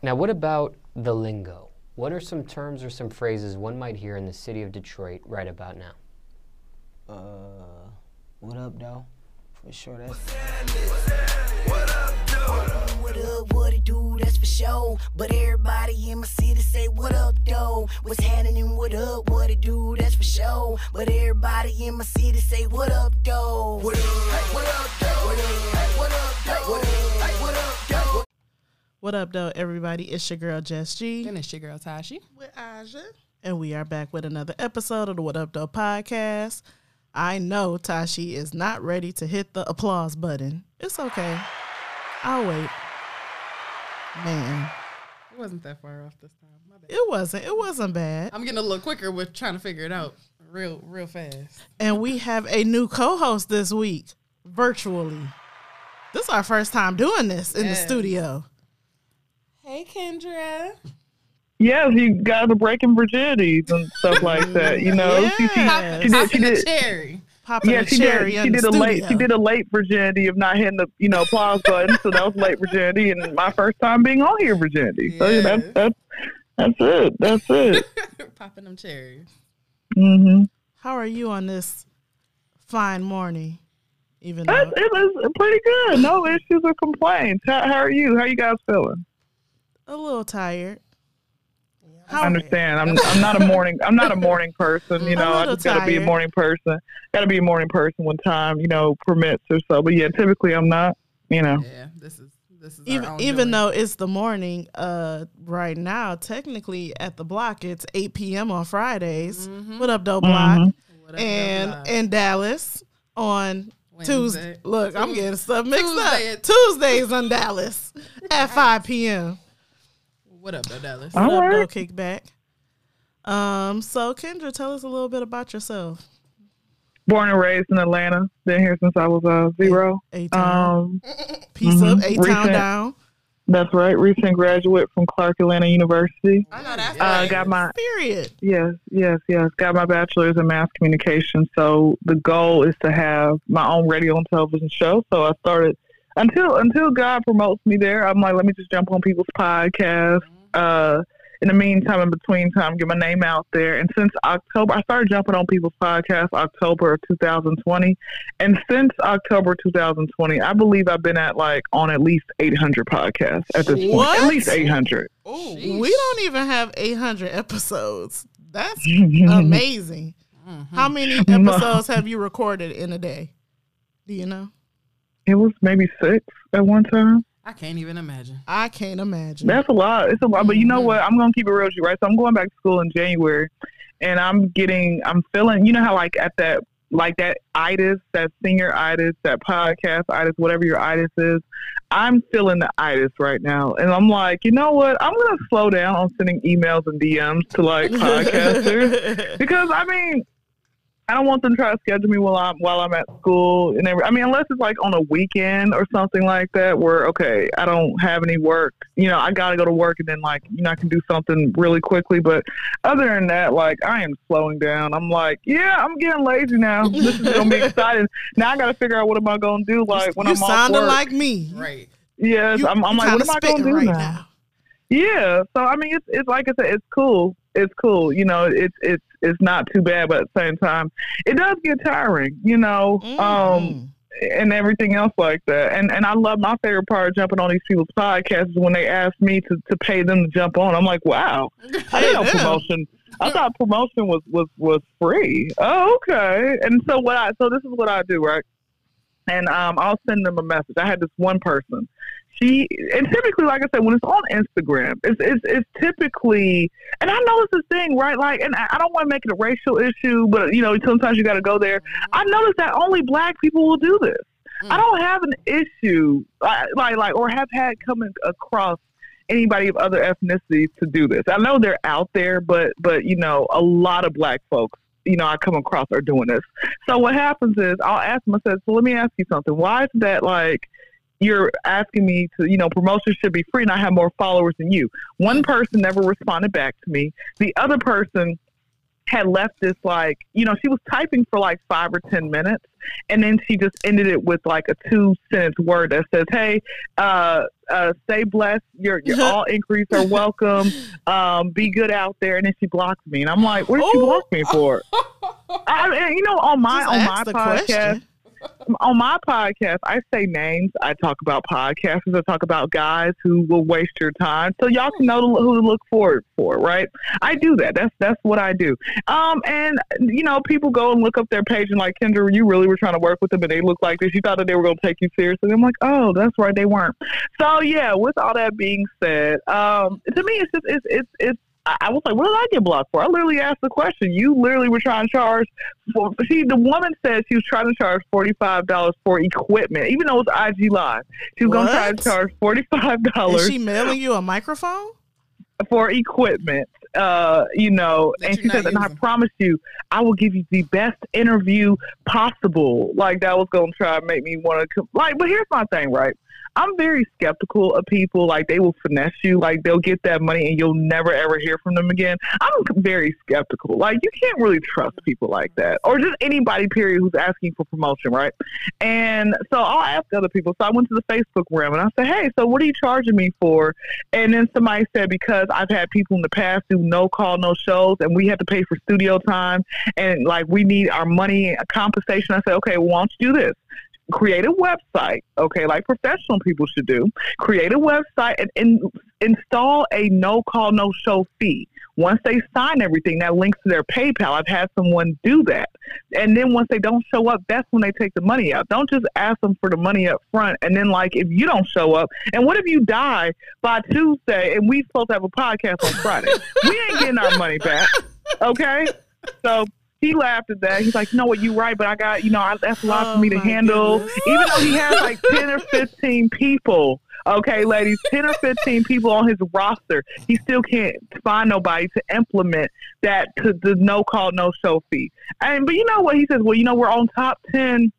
Now, what about the lingo? What are some terms or some phrases one might hear in the city of Detroit right about now? Uh, what up, though? For sure, that's. What up, though? what up, what it do, that's for sure. But everybody in my city say, What up, though? What's happening, what up, what it do, that's for sure. But everybody in my city say, What up, though? What up, what up, though? What up, what up, though? What up, what up, though? What up, though, everybody? It's your girl, Jess G. And it's your girl Tashi. With Aja. And we are back with another episode of the What Up, Though podcast. I know Tashi is not ready to hit the applause button. It's okay. I'll wait. Man, It wasn't that far off this time. My bad. it wasn't. It wasn't bad. I'm getting a little quicker with trying to figure it out real, real fast. And we have a new co-host this week, virtually. This is our first time doing this in the studio. Hey, Kendra. Yes, you guys are breaking virginities and stuff like that. You know, she, she, Yes. she did. She did. cherry. Popping Yeah, she did. She in did the a late. studio. She did a late virginity of not hitting the you know applause button, so that was late virginity, and my first time being on here virginity. So yeah, that's that's that's it. That's it. Popping them cherries. hmm How are you on this fine morning? Even That's, though it was pretty good. No issues or complaints. How, how are you? How you guys feeling? A little tired. I understand. I'm I'm not a morning I'm not a morning person. You know, I little just gotta be a morning person. Gotta be a morning person when time you know permits or so. But yeah, typically I'm not. You know. Yeah, this is this is our even own even doing. though it's the morning, uh, right now technically at the block it's eight p.m. on Fridays. Mm-hmm. What up, Dope Block? What up, And Block? in Dallas on Tuesday. Wednesday. Look, I'm getting stuff mixed Tuesday up. Tuesdays on Dallas at five p.m. what up, though, Dallas? All What up, right. Kickback? Um, so Kendra, tell us a little bit about yourself. Born and raised in Atlanta. Been here since I was uh, zero. A town, Um, piece up, mhm. a town Recent- down. that's right. Recent graduate from Clark Atlanta University. I know that's Uh, right. got my Period. yes, yes, yes. Got my bachelor's in mass communication. So the goal is to have my own radio and television show. So I started until until God promotes me there. I'm like, let me just jump on people's podcasts. Uh, in the meantime, in between time, get my name out there. And since October, I started jumping on people's podcasts October of 2020. And since October 2020, I believe I've been at like on at least 800 podcasts at this point. At least 800. Ooh, We don't even have 800 episodes. That's amazing. Mm-hmm. How many episodes have you recorded in a day? Do you know? It was maybe six at one time. I can't even imagine. I can't imagine. That's a lot. It's a lot. But you know mm-hmm. what? I'm gonna keep it real with you, right? So I'm going back to school in January, and I'm getting, I'm feeling. You know how like at that, like that itis, that senior itis, that podcast itis, whatever your itis is. I'm feeling the itis right now, and I'm like, you know what? I'm gonna slow down on sending emails and DMs to like podcasters because I mean. I don't want them to try to schedule me while I'm while I'm at school and every, I mean unless it's like on a weekend or something like that where okay I don't have any work you know I got to go to work and then like you know I can do something really quickly but other than that like I am slowing down I'm like yeah I'm getting lazy now this is gonna be exciting now I got to figure out what am I gonna do like when you I'm off sounding work like me. Right. yes You- I'm, I'm like what am I gonna do right now? Yeah, so I mean, it's it's like I said, it's cool. It's cool. You know, it's it's it's not too bad, but at the same time, it does get tiring. You know, Mhm. um, and everything else like that. And and I love my favorite part of jumping on these people's podcasts is when they ask me to to pay them to jump on. I'm like, wow, I didn't know promotion. I thought promotion was was was free. Oh, okay. And so what I so this is what I do, right? And um, I'll send them a message. I had this one person. She and typically, like I said, when it's on Instagram, it's it's, it's typically, and I know it's a thing, right? Like, and I I don't want to make it a racial issue, but you know, sometimes you got to go there. I noticed that only black people will do this. I don't have an issue, like, like, like, or have had coming across anybody of other ethnicities to do this. I know they're out there, but but you know, a lot of black folks, you know, I come across are doing this. So what happens is I'll ask said, so let me ask you something. Why is that like? You're asking me to, you know, promotion should be free, and I have more followers than you. One person never responded back to me. The other person had left this like, you know, she was typing for like five or ten minutes, and then she just ended it with like a two sentence word that says, "Hey, uh, uh, stay blessed. Your your all inquiries are welcome. Um, be good out there." And then she blocked me, and I'm like, "What did she Oh. block me for?" I, you know, on my Just on my podcast question. On my podcast, I say names. I talk about podcasters. I talk about guys who will waste your time, so y'all can know who to look forward for. Right? I do that. That's that's what I do. Um, and you know, people go and look up their page and like Kendra, you really were trying to work with them, and they look like this. You thought that they were going to take you seriously. I'm like, oh, that's right, they weren't. So yeah. With all that being said, um, to me, it's just it's it's it's. I I was like, what did I get blocked for? I literally asked the question. You literally were trying to charge for, see, the woman said she was trying to charge forty five dollars for equipment, even though it's IG Live. She was gonna try to charge forty five Is dollars she mailing you a microphone? for equipment. Uh, you know, That and she not said, and I promise you, I will give you the best interview possible. Like that was gonna try to make me want to like. But here's my thing, right? I'm very skeptical of people. Like they will finesse you. Like they'll get that money and you'll never ever hear from them again. I'm very skeptical. Like you can't really trust people like that, or just anybody. Period. Who's asking for promotion, right? And so I'll ask other people. So I went to the Facebook realm and I said, "Hey, so what are you charging me for?" And then somebody said, "Because I've had people in the past do no call, no shows, and we have to pay for studio time, and like we need our money compensation." I said, "Okay, well, why don't you do this?" Create a website, okay, like professional people should do. Create a website and, and install a no call, no show fee. Once they sign everything, that links to their PayPal. I've had someone do that. And then once they don't show up, that's when they take the money out. Don't just ask them for the money up front. And then, like, if you don't show up, and what if you die by Tuesday and we supposed to have a podcast on Friday? we ain't getting our money back. Okay? So he laughed at that. He's like, you know what, you're right, but I got, you know, I, that's a lot Oh, for me to handle. goodness. Even though he has like 10 or 15 people. Okay, ladies, 10 or 15 people on his roster. He still can't find nobody to implement that to the no call, no show fee. And but you know what? He says, Well, you know, we're on top 10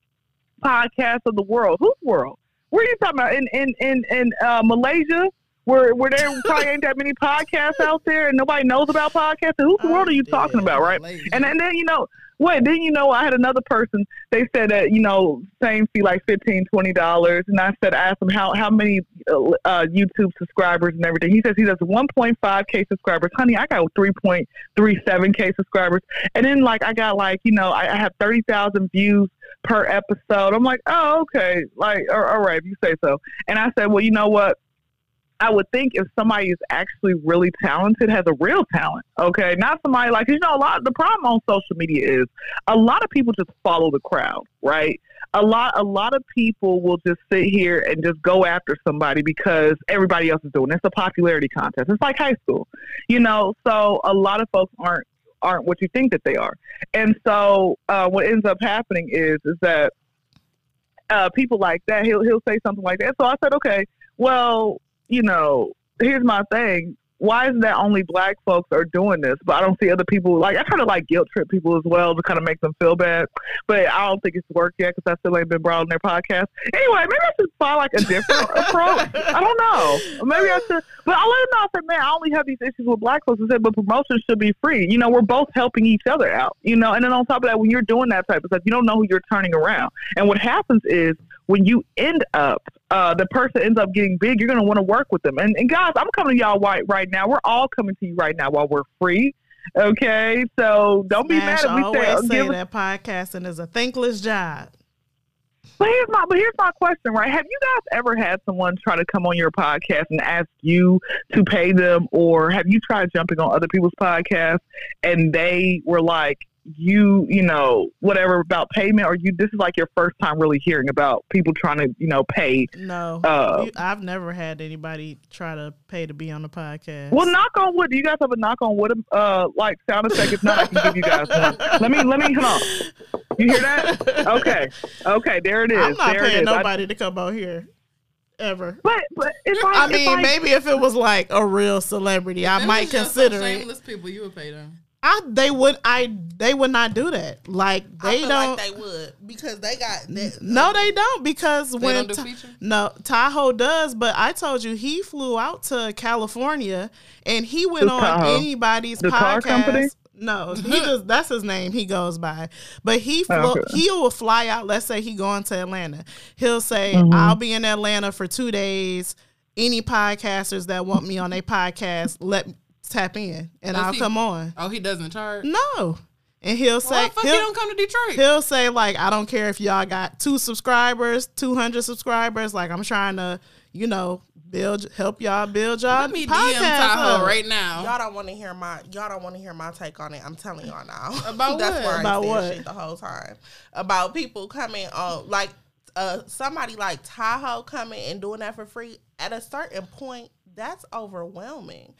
podcasts of the world. Whose world? Where are you talking about? In in in, in uh, Malaysia? Where, where there probably ain't that many podcasts out there and nobody knows about podcasts. Who the world are you talking about, right? And, and then you know, wait, then you know, I had another person. They said that you know, same fee like fifteen, twenty dollars, and I said, I asked him how how many uh, uh, YouTube subscribers and everything. He says he does one point five k subscribers. Honey, I got three point three seven k subscribers, and then like I got like you know, I, I have thirty thousand views per episode. I'm like, oh okay, like all all right, if you say so. And I said, well, you know what? I would think if somebody is actually really talented, has a real talent, okay, not somebody like you know a lot. The problem on social media is a lot of people just follow the crowd, right? A lot, a lot of people will just sit here and just go after somebody because everybody else is doing. it. It's a popularity contest. It's like high school, you know. So a lot of folks aren't aren't what you think that they are, and so uh, what ends up happening is is that uh, people like that he'll he'll say something like that. So I said, okay, well, you know, here's my thing. Why is that only black folks are doing this, but I don't see other people? Like I kind of like guilt trip people as well to kind of make them feel bad, but I don't think it's worked yet because I still ain't been brought on their podcast. Anyway, maybe I should find like a different approach. I don't know. Maybe I should, but I let him know. I said, man, I only have these issues with black folks. I said, but promotion should be free. You know, we're both helping each other out. You know, and then on top of that, when you're doing that type of stuff, you don't know who you're turning around. And what happens is when you end up, uh, the person ends up getting big, you're going to want to work with them. And, and guys, I'm coming to y'all right, right now. We're all coming to you right now while we're free. Okay, so don't be Smash mad if we always say, say us that podcasting is a thankless job. But here's my but here's my question, right? Have you guys ever had someone try to come on your podcast and ask you to pay them, or have you tried jumping on other people's podcasts and they were like, you, you know, whatever about payment, or you? This is like your first time really hearing about people trying to, you know, pay. No, Uh, You- I've never had anybody try to pay to be on the podcast. Well, knock on wood. Do you guys have a knock on wood, uh, like sound effect? If not, I can give you guys one. Let me, let me, hold on. You hear that? Okay, okay, there it is. I'm not there paying is. I- nobody to come out here ever. but, but it's like, I it's mean, like- maybe if it was like a real celebrity, I might was just some consider it. Shameless people, you would pay them. I they would I they would not do that. Like I they feel don't. like they would because they got that. no, they don't because They when don't do Ta- no Tahoe does, but I told you he flew out to California and he went Who's on Tahoe? anybody's The car podcast. company? No, he just that's his name. He goes by, but he flo- Oh, Okay. he will fly out. Let's say he going to Atlanta. He'll say, Mm-hmm. "I'll be in Atlanta for two days. Any podcasters that want me on a podcast, let me tap in, and Does I'll he- come on." Oh, he doesn't charge. No, and he'll Why say the fuck he he'll, don't come to Detroit? he'll say like, "I don't care if y'all got two subscribers, two hundred subscribers. Like I'm trying to, you know." Build, help y'all build y'all Let me DM Tahoe up. right now. Y'all don't want to hear my y'all don't want to hear my take on it. I'm telling y'all now. About That's what? why I About said what? shit the whole time. About people coming on like uh somebody like Tahoe coming and doing that for free. At a certain point, that's overwhelming.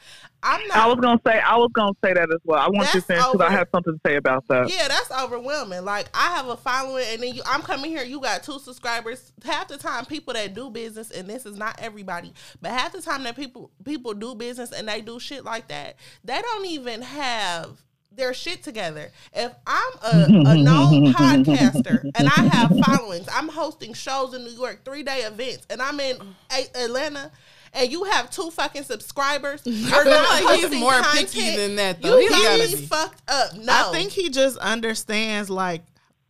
I'm not I was gonna say I was gonna say that as well. I want you to because I have something to say about that. Yeah, that's overwhelming. Like I have a following, and then you, I'm coming here. You got two subscribers. Half the time, people that do business, and this is not everybody, but half the time that people people do business and they do shit like that, they don't even have their shit together. If I'm a, a known podcaster and I have followings, I'm hosting shows in New York, three day events, and I'm in A- Atlanta. And you have two fucking subscribers. You're feel not like he's posting more picky than that, though. You He's got gotta me be. fucked up. No, I think he just understands like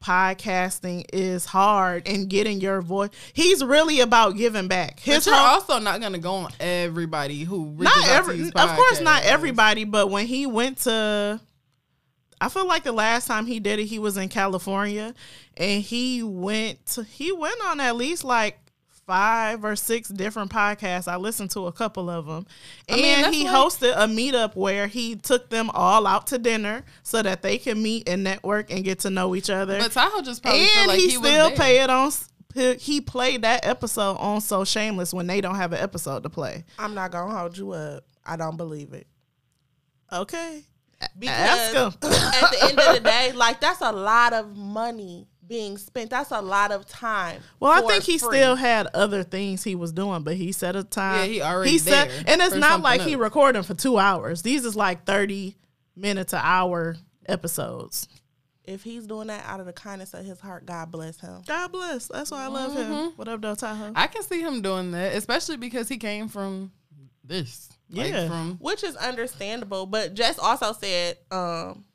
podcasting is hard and getting your voice. He's really about giving back. But His you're whole, also not gonna go on everybody who not out to every, of course, not everybody, but when he went to, I feel like the last time he did it, he was in California, and he went to, he went on at least like five or six different podcasts. I listened to a couple of them, and mean, he like- hosted a meetup where he took them all out to dinner so that they can meet and network and get to know each other. But Tahoe just probably feel and like he, he, still there. pay it on. he- He played that episode on So Shameless when they don't have an episode to play. I'm not gonna hold you up. I don't believe it. Okay, Because Ask him. at the end of the day, like that's a lot of money being spent. That's a lot of time. Well, I think he free. still had other things he was doing, but he set a time. Yeah, he already set, there and it's not like something he else. recording for two hours. These is like thirty minute to hour episodes. If he's doing that out of the kindness of his heart, God bless him. God bless. That's why I love Mm-hmm. him. What up, though, Tahoe? I can see him doing that, especially because he came from this. Like, Yeah. from Which is understandable, but Jess also said, um,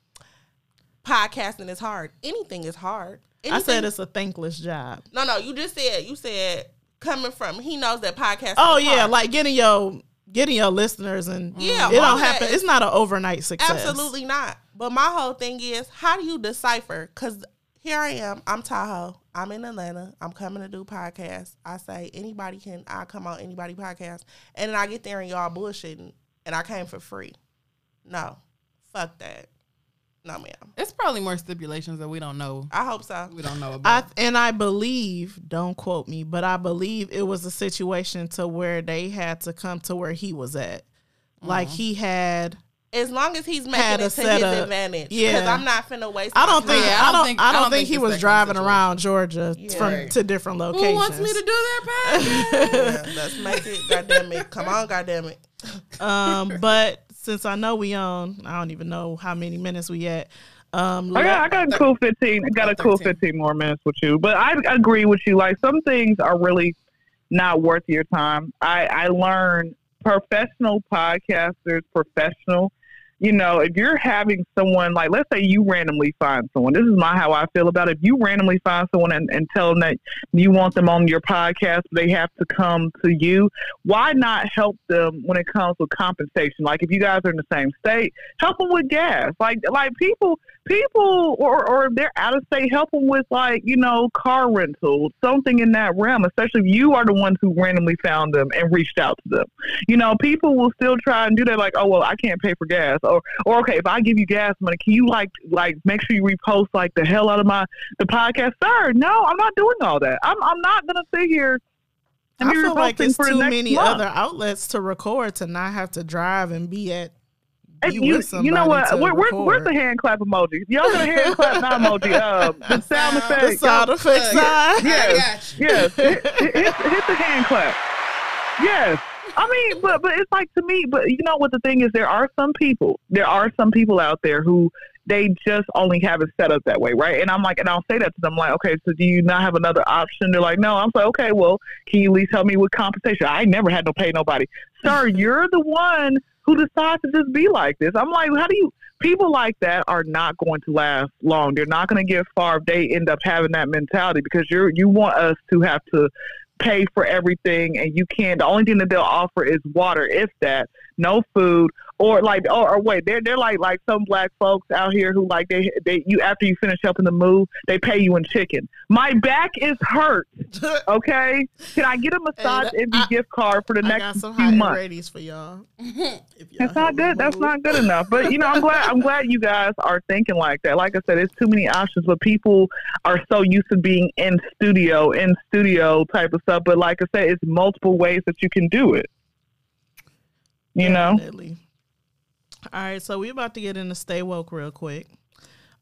podcasting is hard. Anything is hard. I said it's a thankless job. no, no. You just said you said coming from. He knows that podcasting. Oh yeah, hard. like getting your getting your listeners and Yeah, it don't happen. It's not an overnight success. Absolutely not. But my whole thing is, how do you decipher? Because here I am. I'm Tahoe. I'm in Atlanta. I'm coming to do podcasts. I say anybody can. I come on anybody podcast, and then I get there and y'all bullshitting, and I came for free. No, fuck that. No, ma'am. it's probably more stipulations that we don't know. I hope so. We don't know about. I and I believe, don't quote me, but I believe it was a situation to where they had to come to where he was at. Like Mm-hmm. he had As long as he's Had making a it to his setup. advantage. Yeah. Because I'm not finna waste. I don't think. Yeah, I don't think I don't, think, think he was that kind of driving situation. around Georgia Yeah. from Right. to different locations. Who wants me to do that podcast? Yeah, let's make it. Goddamn it! Come on, goddamn it! um, but since I know we on, I don't even know how many minutes we at. Um, I got, I got a cool 15. I got a cool 13. 15 more minutes with you. But I agree with you. Like, some things are really not worth your time. I, I learned professional podcasters, professional. You know, if you're having someone, like, let's say you randomly find someone, this is my how I feel about it. If you randomly find someone and, and tell them that you want them on your podcast, they have to come to you, why not help them when it comes with compensation? Like, if you guys are in the same state, help them with gas. Like, like people, people, or, or they're out of state, help them with like you know car rental, something in that realm. Especially if you are the ones who randomly found them and reached out to them. You know, people will still try and do that. Like, oh well, I can't pay for gas, or or okay, if I give you gas money, can you like like make sure you repost like the hell out of my the podcast? Sir, no, I'm not doing all that. I'm I'm not gonna sit here. and I feel like reposting it's the too many month. other outlets to record to not have to drive and be at. And you, with you know what? to Where, where, where's the hand clap emoji? Y'all got a hand clap not emoji? Uh, the sound effect. The sound effects side. Yes, yes. hit, hit, hit, hit the hand clap. Yes. I mean, but but it's like to me. But you know what the thing is? There are some people. There are some people out there who they just only have it set up that way, right? And I'm like, and I'll say that to them, like, okay, so do you not have another option? They're like, no. I'm like, okay, well, can you at least help me with compensation? I never had no pay nobody, sir. You're the one who decides to just be like this. I'm like, how do you? People like that are not going to last long. They're not going to get far if they end up having that mentality because you're you want us to have to pay for everything and you can't the only thing that they'll offer is water if that no food or like or, or wait they're they're like like some black folks out here who like they they you after you finish helping them move they pay you in chicken my back is hurt okay can i get a massage Hey, and I- gift card for the I got next some few high months ratings for y'all. If y'all that's not help me good. That's not good enough. But you know, I'm glad. I'm glad you guys are thinking like that. Like I said, it's too many options. But people are so used to being in studio, in studio type of stuff. But like I said, it's multiple ways that you can do it. You know. All right, so we're about to get into stay woke real quick.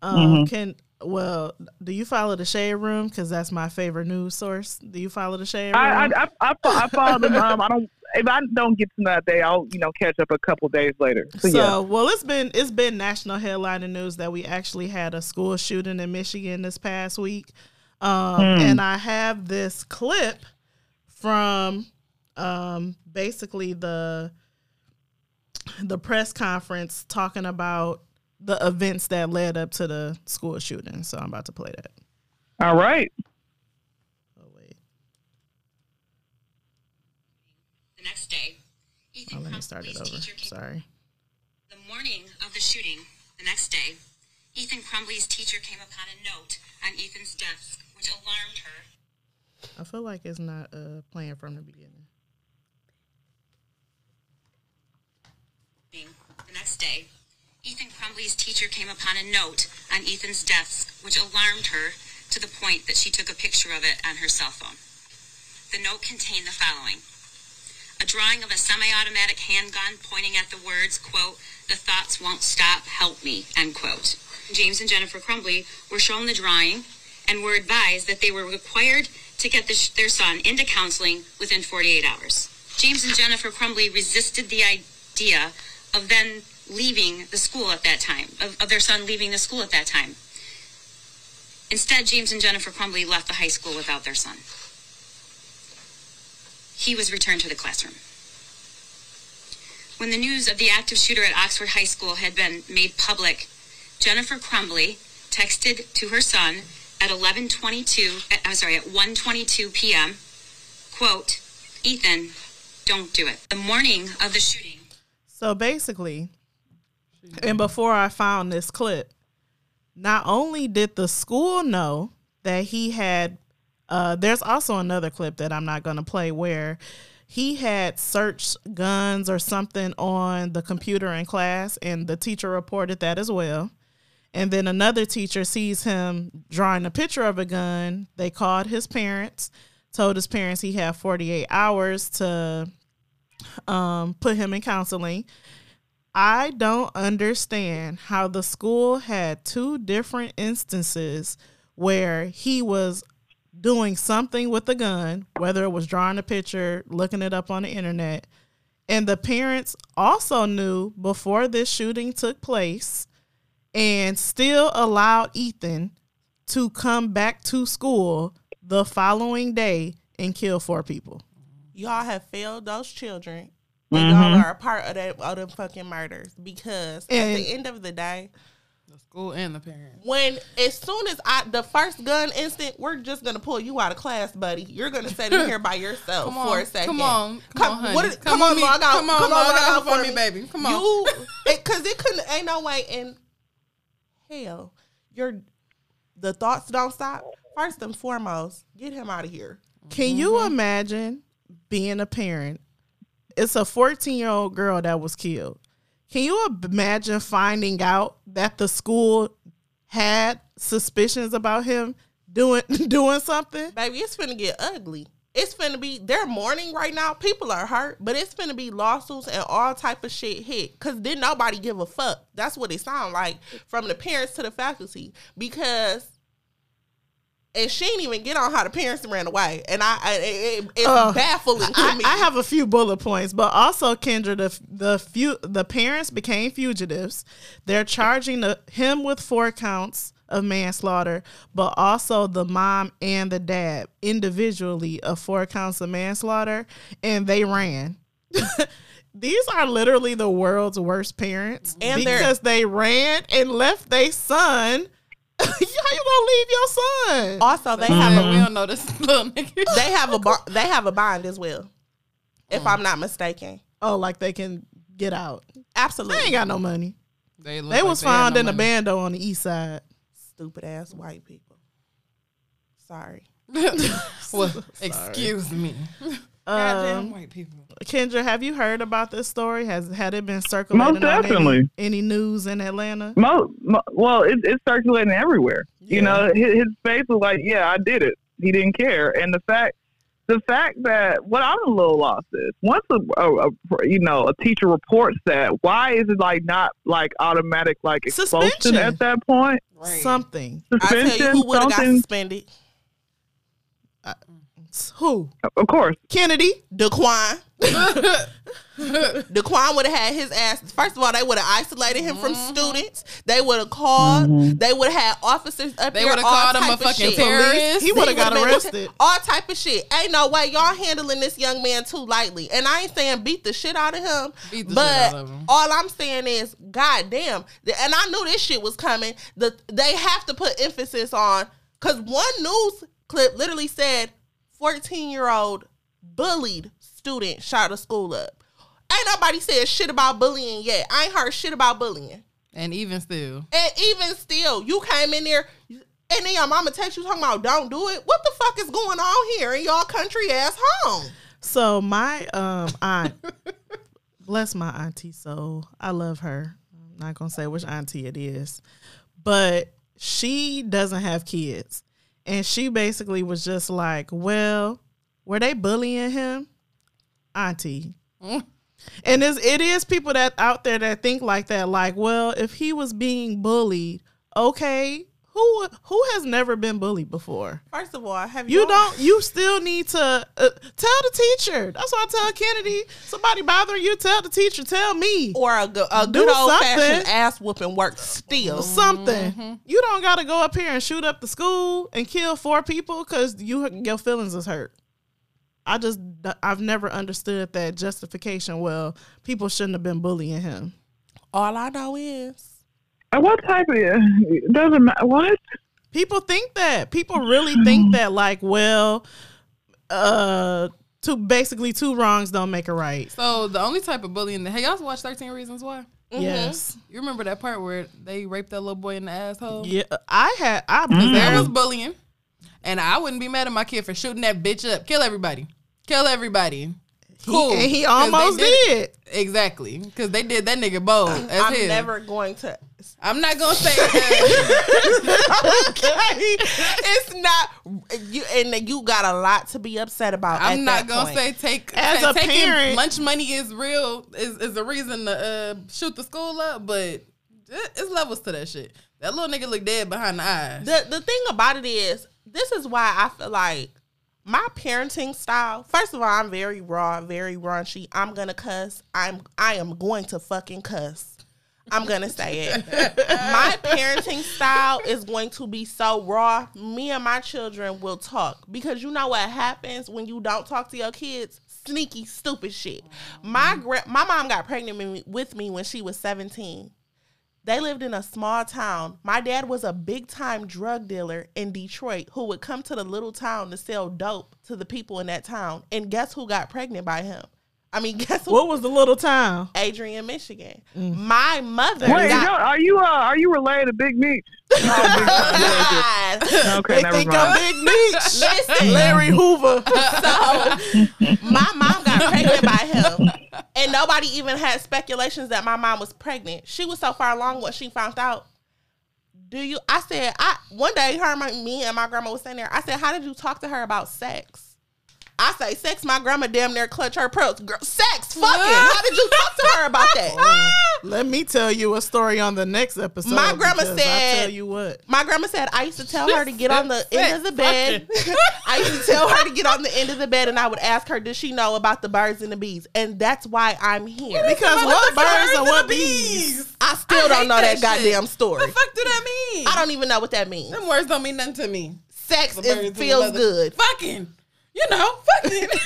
Um, Mm-hmm. Can well, do you follow the Shade Room? Because that's my favorite news source. Do you follow the Shade Room? I I, I, I, I follow them. Um, I don't. If I don't get to that day, I'll you know catch up a couple days later. So, So, yeah. well, it's been it's been national headline news that we actually had a school shooting in Michigan this past week, um, and I have this clip from um, basically the the press conference talking about the events that led up to the school shooting. So I'm about to play that. All right. Oh wait, The next day, Ethan oh, let me start it over. teacher came- Sorry. The morning of the shooting, the next day, Ethan Crumbley's teacher came upon a note on Ethan's desk, which alarmed her. I feel like it's not uh, playing from the beginning. Next day, Ethan Crumbley's teacher came upon a note on Ethan's desk, which alarmed her to the point that she took a picture of it on her cell phone. The note contained the following. A drawing of a semi-automatic handgun pointing at the words, quote, the thoughts won't stop, help me, end quote. James and Jennifer Crumbley were shown the drawing and were advised that they were required to get the, their son into counseling within 48 hours. James and Jennifer Crumbley resisted the idea of then leaving the school at that time, of, of their son leaving the school at that time. Instead, James and Jennifer Crumbley left the high school without their son. He was returned to the classroom. When the news of the active shooter at Oxford High School had been made public, Jennifer Crumbley texted to her son at 11:22. uh, I'm sorry, at 1:22 p.m. Quote, "Ethan, don't do it." The morning of the shooting, So basically, and before I found this clip, not only did the school know that he had, uh, there's also another clip that I'm not going to play where he had searched guns or something on the computer in class, and the teacher reported that as well. And then another teacher sees him drawing a picture of a gun. They called his parents, told his parents he had 48 hours to um, put him in counseling. I don't understand how the school had two different instances where he was doing something with a gun, whether it was drawing a picture, looking it up on the internet, and the parents also knew before this shooting took place and still allowed Ethan to come back to school the following day and kill four people. Y'all have failed those children. And y'all mm-hmm. are a part of that of them fucking murders because at the end of the day, The school and the parents. when as soon as I the first gun instant, we're just gonna pull you out of class, buddy. You're gonna sit in here by yourself Come for a second. come on, come, on, honey. what is- come, come on, me, log out. come on, Come on, log log out out for for me, me. baby. Come on. You, because it, couldn't ain't no way in hell. Your the thoughts don't stop. First and foremost, get him out of here. Can you mm-hmm. imagine being a parent? It's a 14 year old girl that was killed. Can you imagine finding out that the school had suspicions about him doing doing something? Baby, it's gonna get ugly. It's gonna be they're mourning right now. People are hurt, but it's gonna be lawsuits and all type of shit hit. Cause then nobody give a fuck. That's what it sound like from the parents to the faculty. Because and she didn't even get on how the parents ran away, and I, I it, it's Ugh. baffling to I, me. I have a few bullet points, but also Kendra, the the few the parents became fugitives. They're charging the, him with four counts of manslaughter, but also the mom and the dad individually of four counts of manslaughter, and they ran. these are literally the world's worst parents And because they ran and left their son. How you gonna leave your son? Also, they have a we don't know this little nigga. they have a bar, they have a bond as well, if mm. I'm not mistaken. Oh, like they can get out. Absolutely, They ain't got no money. They, look They like was they had found no in a money. bando on the east side. stupid ass white people. Sorry. well, excuse me. Goddamn Um, white people. Kendra, have you heard about this story? Has had it been circulating? Most on any- definitely. Any, news in Atlanta? Mo, mo, well, it, it's circulating everywhere. Yeah. You know, his, his face was like, "Yeah, I did it." He didn't care, and the fact, the fact that what I'm a little lost is once a, a, a you know a teacher reports that, why is it like not like automatic like expulsion Suspension. at that point? Right. Something. I tell you Suspension, who would have got something. suspended. Who? Of course, Kennedy. Daquan. Daquan would have had his ass. First of all, they would have isolated him from mm-hmm. students. They would have called. Mm-hmm. They would have had officers up there. They would've called him a of fucking shit. terrorist. He would have got would've been- arrested. All type of shit. Ain't no way y'all handling this young man too lightly. And I ain't saying beat the shit out of him. Beat the but shit out of him. all I'm saying is, goddamn. And I knew this shit was coming. The they have to put emphasis on because one news clip literally said 14 year old bullied student shot a school up. Ain't nobody said shit about bullying yet. I ain't heard shit about bullying. And even still, And even still, you came in there and then your mama text you talking about don't do it. What the fuck is going on here in y'all country ass home? So my um aunt, bless my auntie soul. I love her. I'm not gonna say which auntie it is, but she doesn't have kids, and she basically was just like, "Well, were they bullying him, auntie?" Mm. And it's, it is people that out there that think like that. Like, well, if he was being bullied, okay, who who has never been bullied before? First of all, have You y'all- don't. You still need to uh, tell the teacher. That's why I tell Kennedy. Somebody bothering you, tell the teacher. Tell me or a, go- a Do good old fashioned ass whooping works still. something. You don't got to go up here and shoot up the school and kill four people because you your feelings is hurt. I just I've never understood that justification. Well, people shouldn't have been bullying him. All I know is and what type of it doesn't matter. What? People think that. People really think that. Like, well, uh, two basically two wrongs don't make a right. so the only type of bullying that hey y'all watch Thirteen Reasons Why? Yes. You remember that part where they raped that little boy in the asshole? Yeah, I had. I That was bullying, and I wouldn't be mad at my kid for shooting that bitch up. Kill everybody. Kill everybody. Cool. He, and he almost did did. Exactly, because they did that nigga bold as I'm never going to. I'm not gonna say that. Okay, it's not you, and you got a lot to be upset about. I'm not gonna say take As ta- a taking parent- lunch money is real is is a reason to uh, shoot the school up, but it's levels to that shit. That little nigga look dead behind the eyes. the the thing about it is this is why I feel like my parenting style. First of all, I'm very raw, very raunchy. I'm gonna cuss. I'm I am going to fucking cuss. I'm gonna say it. my parenting style is going to be so raw. Me and my children will talk because you know what happens when you don't talk to your kids. Sneaky, stupid shit. My mm-hmm. gra- my mom got pregnant with me- with me when she was 17. They lived in a small town. My dad was a big time drug dealer in Detroit who would come to the little town to sell dope to the people in that town. And guess who got pregnant by him? I mean, guess what? What was the little town? Adrian, Michigan. My mother Wait, got. are you uh, are you related to Big Meech? Okay, They think mind. I'm Big Meech. Listen, Larry Hoover. so my mom got pregnant by him, and nobody even had speculations that my mom was pregnant. She was so far along when she found out. Do you? I said, I one day her, my, me, and my grandma was sitting there. I said, how did you talk to her about sex? I say sex. My grandma damn near clutch her pearls. Girl, sex, fucking. How did you talk to her about that? Let me tell you a story on the next episode. My grandma said- I tell you what. My grandma said I used to tell her to get on the end of the bed. I used to tell her to get on the end of the bed, and I would ask her, "Does she know about the birds and the bees?" And that's why I'm here. Because what birds and what bees? I still I don't know that, that goddamn story. What the fuck do that mean? I don't even know what that means. Them words don't mean nothing to me. Sex The is, feels good. Fucking, you know, fucking.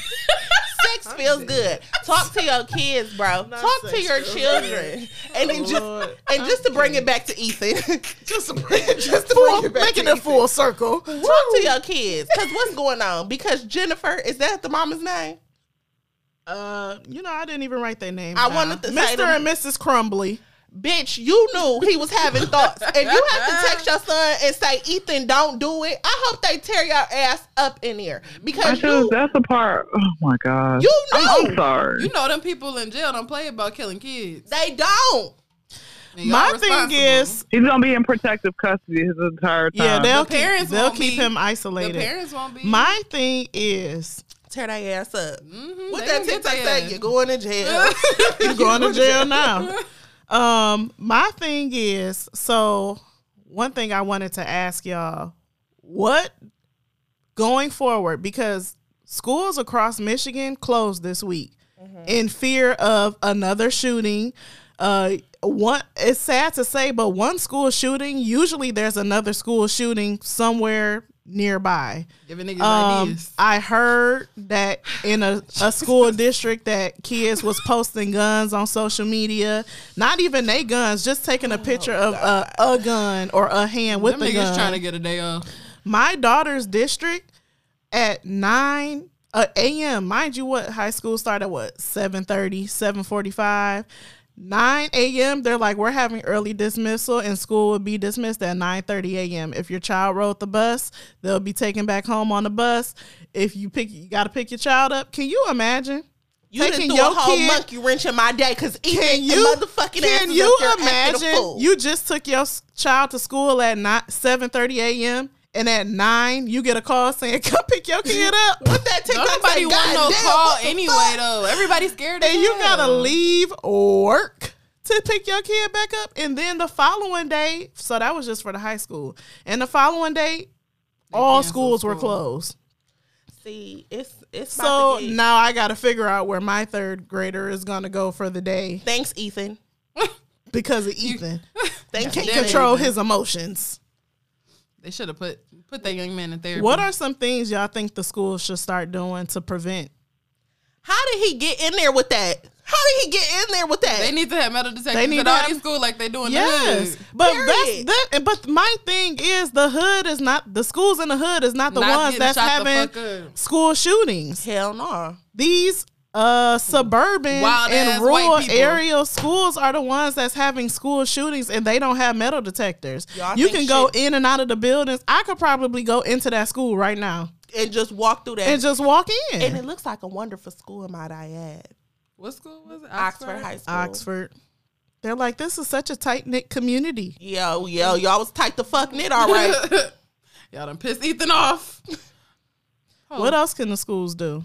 sex feels good. Talk to your kids, bro. Talk to your children, and then just Lord. and just to bring it back to Ethan, Just to bring, just to bring it back making to it full circle. Talk to your kids, cause what's going on? Because Jennifer is that the mama's name? Uh, you know, I didn't even write their name. I down. wanted to say Mr. and Mrs. Crumbley. Bitch, you knew he was having thoughts, and you have to text your son and say, "Ethan, don't do it." I hope they tear your ass up in here because you, that's a part. Oh my god. You I'm, knew. I'm sorry. You know them people in jail don't play about killing kids. they don't. My thing is, He's gonna be in protective custody his entire time. yeah, they'll The parents keep, they'll keep be- him the isolated. parents won't be. My thing is, Tear that ass up. Mhm, What that gonna get TikTok their say? You're going to jail. you're going to jail now. Um, my thing is, so one thing I wanted to ask y'all, what going forward because schools across Michigan closed this week in fear of another shooting. Uh, one it's sad to say, but one school shooting usually there's another school shooting somewhere nearby. Giving niggas Um, ideas. I heard that in a, a school district that kids was posting guns on social media. Not even they guns, just taking a picture of a, a gun or a hand with Them the niggas gun. trying to get a day off. My daughter's district at 9 uh, a.m. Mind you, what high school started at what 7:30, 7:45. 9 a.m. They're like, we're having early dismissal, and school will be dismissed at 9:30 a.m. If your child rode the bus, they'll be taken back home on the bus. If you pick, you got to pick your child up. Can you imagine? You taking your a whole kid- monkey wrench in my day because Can you motherfucking Can you is up there acting a imagine? You just took your child to school at not 7:30 a.m. and at nine you get a call saying, "Come pick your kid up." What that TikTok Nobody say? want no Goddamn, call anyway fuck? though. Everybody's scared. and you gotta leave work to pick your kid back up, and then the following day. So that was just for the high school, and the following day, all canceled schools were closed. See, it's it's So about to get- now I got to figure out where my third grader is gonna go for the day Thanks, Ethan. because of Ethan. they Can't. Damn control his emotions. They should have put put that young man in therapy. What are some things y'all think the schools should start doing to prevent? How did he get in there with that? How did he get in there with that? They need to have metal detectors They need at all have- these schools like they do in the Yes, hood. but Period. that's that. But my thing is, the hood is not the schools in the hood is not the Not ones getting that's having school shootings. Hell no. These uh suburban Wild and rural area schools are the ones that's having school shootings and they don't have metal detectors. Y'all you can go shit- in and out of the buildings. I could probably go into that school right now And just walk through that. and just walk in. and it looks like a wonderful school, might I add. What school was it? Oxford High School. Oxford. They're like, this is such a tight knit community. Yo, yo, y'all was tight the fuck knit, all right. Y'all done pissed Ethan off. Oh. What else can the schools do?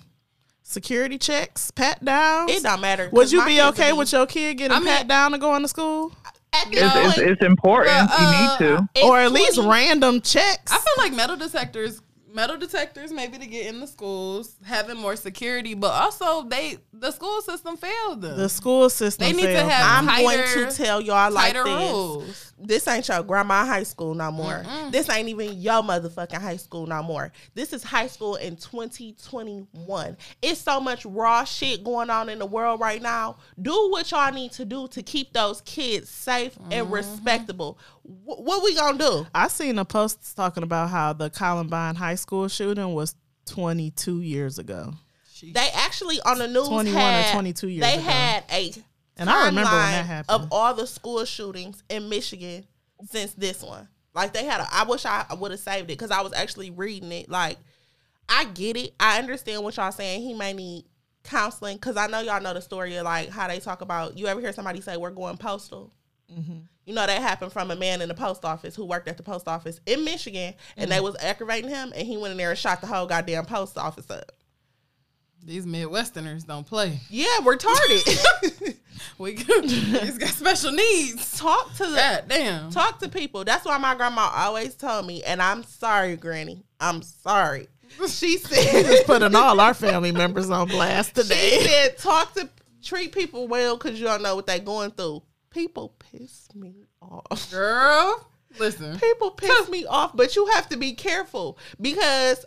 Security checks, pat downs. it don't matter. Would you be okay will with your kid getting I mean- pat down to going to school? at. It's, point, it's, it's important. Uh, you need to. or at least 20 random checks? I feel like metal detectors, metal detectors, maybe to get in the schools, having more security, but also they the school system failed them. the school system. They need to have them. I'm going tighter- to tell y'all like this. rules. This ain't your grandma high school no more. This ain't even your motherfucking high school no more. This is high school in 2021. It's so much raw shit going on in the world right now. Do what y'all need to do to keep those kids safe and mm-hmm. respectable. Wh- what we gonna do? I seen a post talking about how the Columbine High School shooting was 22 years ago. They actually on the news 21 or had, 22 years They ago. had a And I remember when that happened. of all the school shootings in Michigan since this one. Like they had a, I wish I would have saved it because I was actually reading it. Like I get it. I understand what y'all saying. He may need counseling because I know y'all know the story of like how they talk about. You ever hear somebody say we're going postal? Mm-hmm. You know that happened from a man in the post office who worked at the post office in Michigan, and Mm-hmm. they was aggravating him, and he went in there and shot the whole goddamn post office up. These Midwesterners don't play. Yeah, we're retarded. We he's got special needs. talk to the God damn. talk to people. That's why my grandma always told me, and I'm sorry, Granny. I'm sorry. She said, Putting all our family members on blast today. she said, talk to treat people well because you don't know what they're going through. People piss me off. Girl, listen. People piss me off, but you have to be careful because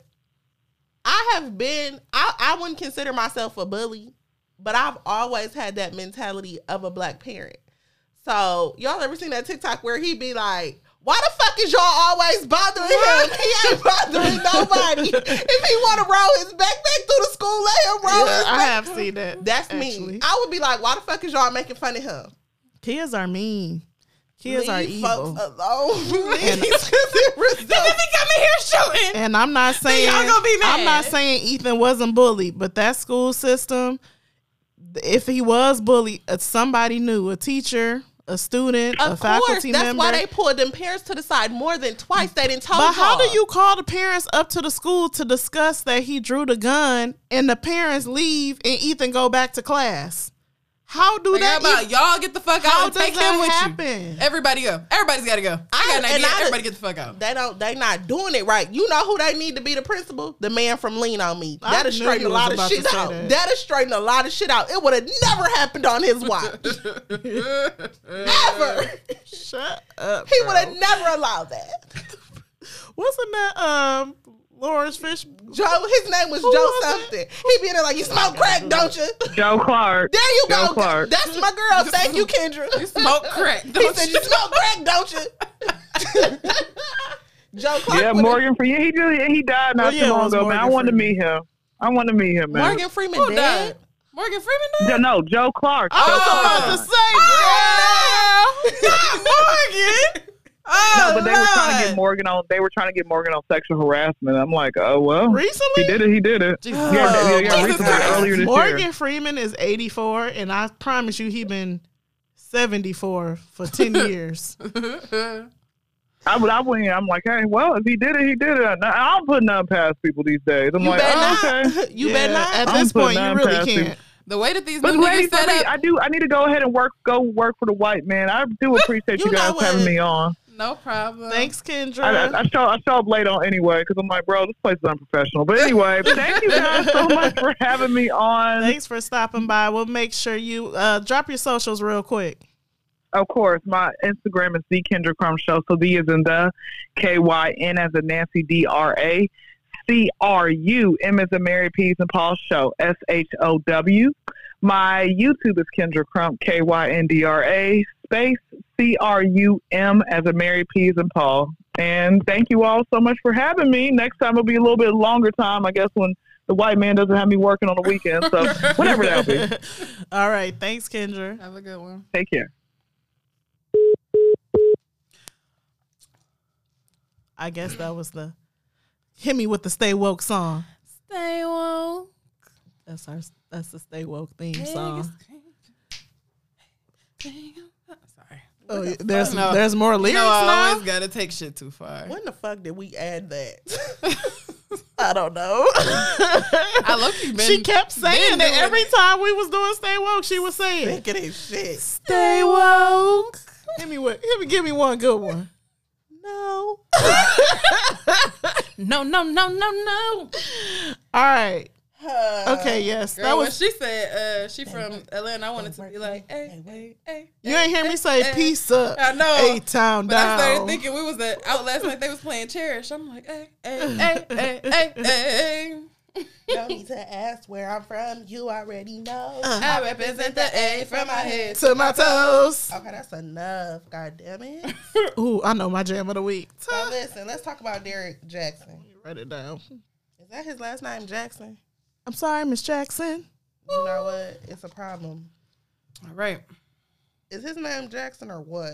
I have been. I I wouldn't consider myself a bully, but I've always had that mentality of a black parent. So y'all ever seen that TikTok where he be like, "Why the fuck is y'all always bothering him? He ain't bothering nobody. if he want to roll his backpack through the school, let him roll his I back-" have seen that. That's actually. me. I would be like, "Why the fuck is y'all making fun of him? Kids are mean. Kids are Leave evil. folks alone. And- Please, 'cause it results- coming here shooting. And I'm not saying y'all gonna be I'm not saying Ethan wasn't bullied, but that school system, if he was bullied, uh, somebody knew a teacher, a student, a Of faculty course, that's member. why they pulled them parents to the side more than twice. They didn't tell but how do you call the parents up to the school to discuss that he drew the gun and the parents leave and Ethan go back to class? How do Like, how that? about even- y'all get the fuck out how and take that him with happen? you? Everybody go. Everybody's got to go. I got an I- and idea. I- Everybody get the fuck out. They don't. They not doing it right. You know who they need to be the principal? The man from Lean on Me. I That'll straighten a lot of shit out. that. That'll straighten a lot of shit out. It would have never happened on his watch. Never. Shut up. He would have never allowed that. Wasn't that um Lawrence Fish? Joe, his name was Who Joe was it? something. He be in there like, you smoke crack, don't you? Joe Clark. There you Joe go. Clark. That's my girl. Thank you, Kyndra. You smoke crack. He Don't said, you? you smoke crack, don't you? Joe Clark. Yeah, would've- Morgan Freeman. He really he died not Oh, too yeah, it long was ago, man. I Morgan wanted to meet him. I want to meet him, man. Morgan Freeman Who dead? died? Morgan Freeman died? Yeah, no, Joe Clark. I was Joe about to say, oh, girl. Morgan. Oh, No, but they were trying to get Morgan on. They were trying to get Morgan on sexual harassment. I'm like, oh well, Recently? he did it. He did it. Jesus. Yeah, yeah, yeah, recently, earlier this Morgan year. Freeman is 84, and I promise you, he been 74 for 10 years. I would, I went. in, I'm like, hey, well, if he did it, he did it. I don't put nothing past people these days. I'm You like, better oh, not. okay. You Yeah, better not. At I'm this point, you really can't. people. The way that these But new lady, niggas set me, up, I do. I need to go ahead and work. Go work for the white man. I do appreciate You you, guys having me on. No problem. Thanks, Kyndra. I, I, I show I show up late on anyway because I'm like, bro, this place is unprofessional. But anyway, thank you guys so much for having me on. Thanks for stopping by. We'll make sure you uh, drop your socials real quick. Of course, my Instagram is the Kyndra Crump Show. So the is in the K Y N as a Nancy D R A C R U M as a Mary Peas and Paul Show S H O W. My YouTube is Kyndra Crump K Y N D R A space C R U M as a Mary Peas and Paul. And thank you all so much for having me. Next time will be a little bit longer time, I guess, when the white man doesn't have me working on the weekend. So whatever that'll be. All right. Thanks, Kyndra. Have a good one. Take care. I guess that was the hit me with the Stay Woke song. Stay woke. That's our that's the Stay Woke theme song. Sorry. Oh, yeah, there's No. there's more You lyrics know, I now. always gotta take shit too far. When the fuck did we add that? I don't know. I look you been. she kept saying that every it. time we was doing Stay Woke, she was saying Think of this shit. Stay Woke. Hit me with, hit me, give me one good one. No. No, no, no, no, no. All right. Uh, Okay. Yes, Girl, that when was. she said uh, she from Atlanta, I wanted to be like, hey, hey, hey. You ain't hear me say peace up. I know. A town But I started thinking we was at, out last night. They was playing Cherish. I'm like, hey, hey, hey, hey, hey, hey. No need to ask where I'm from. You already know. I represent the A from my head. to my toes. Okay, that's enough. God damn it. Ooh, I know my jam of the week. So listen, let's talk about Derek Jackson. Write it down. Is that his last name, Jackson? I'm sorry, Miss Jackson. You know what? It's a problem. All right. Is his name Jackson or what?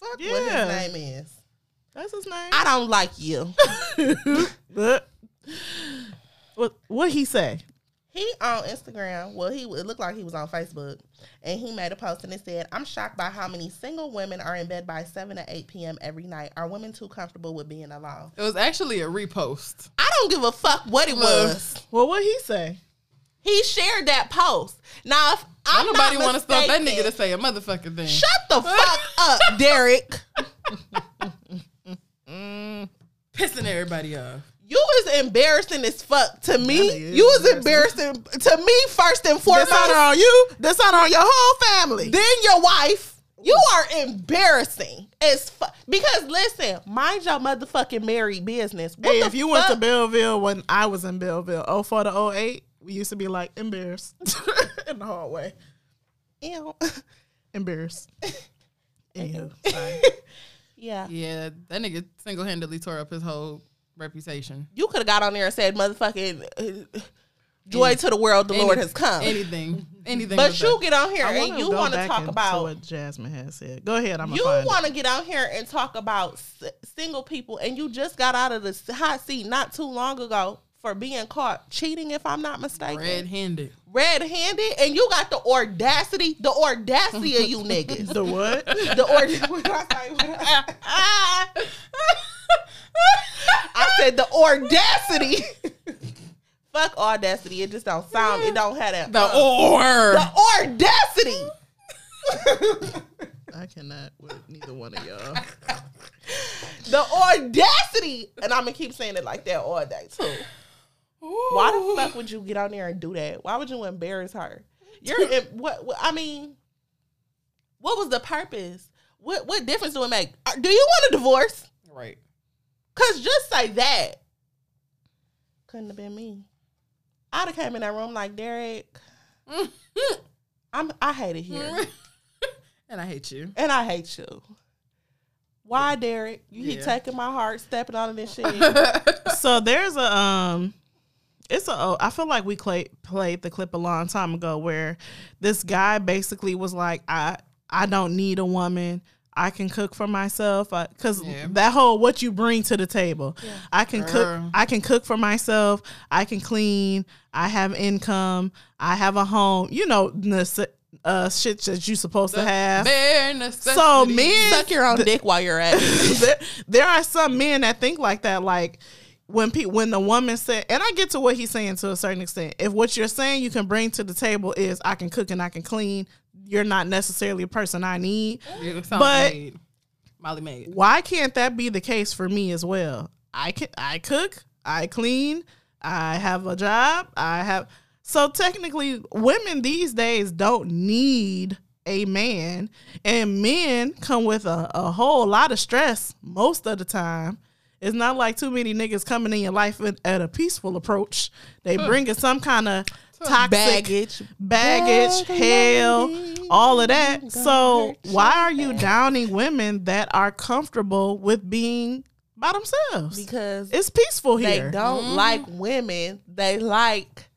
Fuck Yeah. what his name is. That's his name. I don't like you. But- what what he say? He on Instagram. Well, he it looked like he was on Facebook, and he made a post and it said, "I'm shocked by how many single women are in bed by seven to eight p.m. every night. Are women too comfortable with being alone? It was actually a repost. I don't give a fuck what it was. Well, what he say? He shared that post. Now, if I'm Don't nobody want to stop that nigga to say a motherfucking thing. Shut the fuck up, Derek. Mm. Pissing everybody off. You was embarrassing as fuck to me. That You was embarrassing to me first and foremost. Dishonor on you. Dishonor on your whole family. Then your wife. You are embarrassing as fuck. Because listen, mind your motherfucking married business. What Hey, if you went to? Belleville when I was in Belleville, 04 to 08, we used to be like embarrassed in the hallway. Ew. Embarrassed. Anywho, sorry. yeah. Yeah, that nigga single handedly tore up his whole reputation. You could have got on there and said motherfucking uh, joy to the world, the Lord has come. Anything, anything. but but you that. get on here I and you want to talk about what Jasmine has said. Go ahead. I'm you want to get on here and talk about s- single people, and you just got out of the hot seat not too long ago for being caught cheating, if I'm not mistaken, red handed. red-handed, and you got the audacity, the audacity of you niggas. The what? the audacity. what I say? What did I- I said the audacity. Fuck audacity. It just don't sound. It don't have that. The uh, or. the audacity. I cannot with neither one of y'all. The audacity. And I'm gonna keep saying it like that all day too. Why the fuck would you get on there and do that? Why would you embarrass her? You're in, what, what? I mean, what was the purpose? What what difference do it make? Uh, Do you want a divorce? Right. Cause just say that. Couldn't have been me. I'd have came in that room like Derek. I'm I hate it here. and I hate you. and I hate you. Why, Derek? You keep taking my heart, stepping on it and shit. so there's a um it's a oh, I feel like we play, played the clip a long time ago where this guy basically was like I I don't need a woman. I can cook for myself because Yeah. that whole what you bring to the table. I can cook. I can cook for myself. I can clean. I have income. I have a home. You know, the uh, shit that you supposed to have. Bare necessity. So men, Suck your own dick while you're at it. there, there are some men that think like that. Like when pe- when the woman said, and I get to what he's saying to a certain extent. If what you're saying you can bring to the table is I can cook and I can clean, you're not necessarily a person I need. But- made. Molly made. Why can't that be the case for me as well? I can I cook, I clean, I have a job, I have so technically women these days don't need a man and men come with a, a whole lot of stress most of the time. It's not like too many niggas coming in your life at, at a peaceful approach. They bringing some kind of toxic Baggage. baggage, hell, all of that. So why are you downing women that are comfortable with being by themselves? Because it's peaceful here. they here. don't mm-hmm. like women. They like.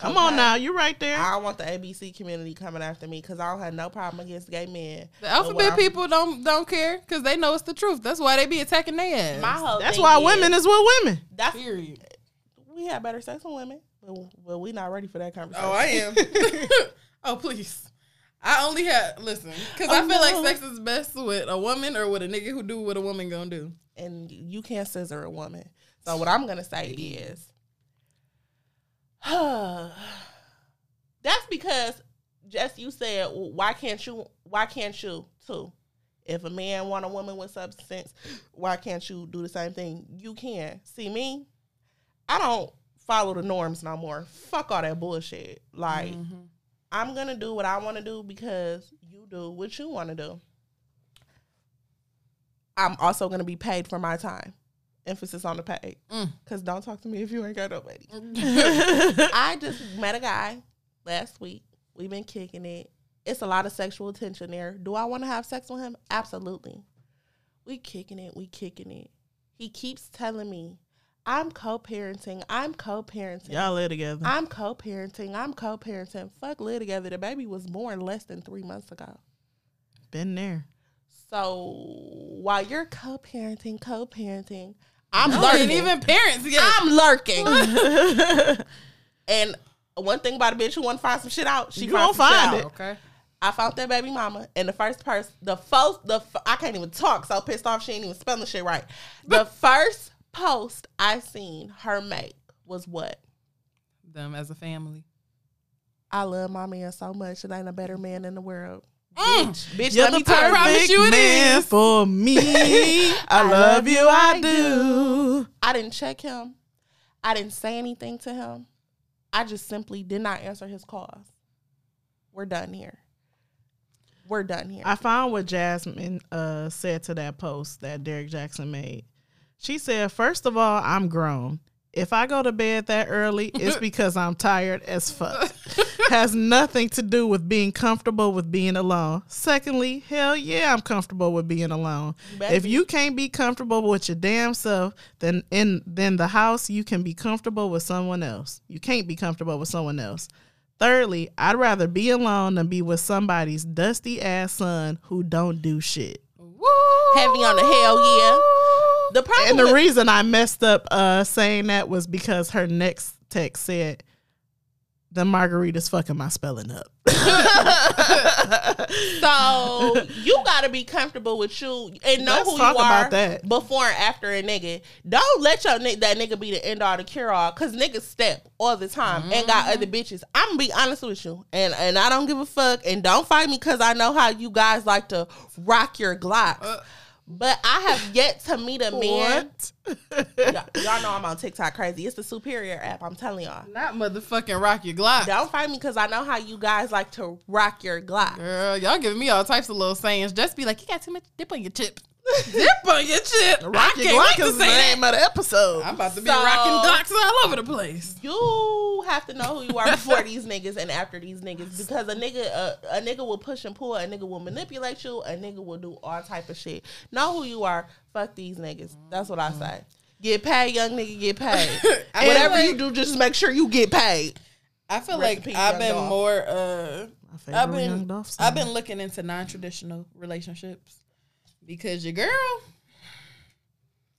Come on now, you're right there. I don't want the ABC community coming after me because I don't have no problem against gay men. The But what alphabet I'm- people don't don't care because they know it's the truth. That's why they be attacking their ass. My whole That's thing why women is with women. That's Period. we have better sex with women, but, but we not ready for that conversation. Oh, I am. oh, please. I only have listen because I Oh, feel no. like sex is best with a woman or with a nigga who do what a woman gonna do. and you can't scissor a woman. So what I'm gonna say is, that's because just you said, well, why can't you? Why can't you too? If a man want a woman with substance, why can't you do the same thing? You can. See me, I don't follow the norms no more. Fuck all that bullshit. Like mm-hmm. I'm gonna do what I want to do because you do what you want to do. I'm also gonna be paid for my time. Emphasis on the paid. Mm. Cause don't talk to me if you ain't got nobody. I just met a guy last week. We've been kicking it. It's a lot of sexual tension there. Do I want to have sex with him? Absolutely. We kicking it. We kicking it. He keeps telling me, "I'm co-parenting. I'm co-parenting. Y'all live together. I'm co-parenting. I'm co-parenting. Fuck, live together. The baby was born less than three months ago. Been there. So while you're co-parenting, co-parenting, I'm I lurking. even parents yet. I'm lurking. and one thing about a bitch who want to find some shit out, she You some find out. it. okay. I found that baby mama, and the first person, the first, the f- I can't even talk, so pissed off she ain't even spelling shit right. The first post I seen her make was what? Them as a family. I love my man so much. It ain't a better man in the world. Mm. Bitch, bitch, You're let the me tell you. promise perfect you it man is. for me. I love you, I do. I didn't check him. I didn't say anything to him. I just simply did not answer his calls. We're done here. we're done here. I found what Jasmine uh, said to that post that Derek Jackson made. She said, First of all, I'm grown. If I go to bed that early, it's because I'm tired as fuck. Has nothing to do with being comfortable with being alone. Secondly, hell yeah, I'm comfortable with being alone. If be. you can't be comfortable with your damn self, then in then the house you can be comfortable with someone else. You can't be comfortable with someone else. Thirdly, I'd rather be alone than be with somebody's dusty ass son who don't do shit. Heavy on the hell yeah. The problem And the with- reason I messed up uh, saying that was because her next text said, "The margarita's fucking my spelling up." So you gotta be comfortable with you and know Let's who talk you are about that. before and after a nigga. Don't let your ni- that nigga be the end all the cure all because niggas step all the time and got Mm-hmm. other bitches. I'm gonna be honest with you, and and I don't give a fuck. And don't fight me because I know how you guys like to rock your Glock. Uh. but I have yet to meet a man. What? Y'all, y'all know I'm on TikTok crazy. It's the superior app. I'm telling y'all. Not motherfucking rock your Glock. Don't find me because I know how you guys like to rock your Glock. Girl, y'all giving me all types of little sayings. Just be like, you got too much dip on your chips. Dip on your chip. Rock your can't Glock is the say name that. of the episode. I'm about to be So- rocking Glocks all over the place. You have to know who you are before these niggas and after these niggas because a nigga a, a nigga will push and pull, a nigga will manipulate you, a nigga will do all type of shit. Know who you are. Fuck these niggas. That's what I say. Get paid, young nigga. Get paid. Whatever feel you do, just make sure you get paid. I feel Rest like peace, I've been Dolph. more. uh I've been I've been looking into non traditional relationships because your girl,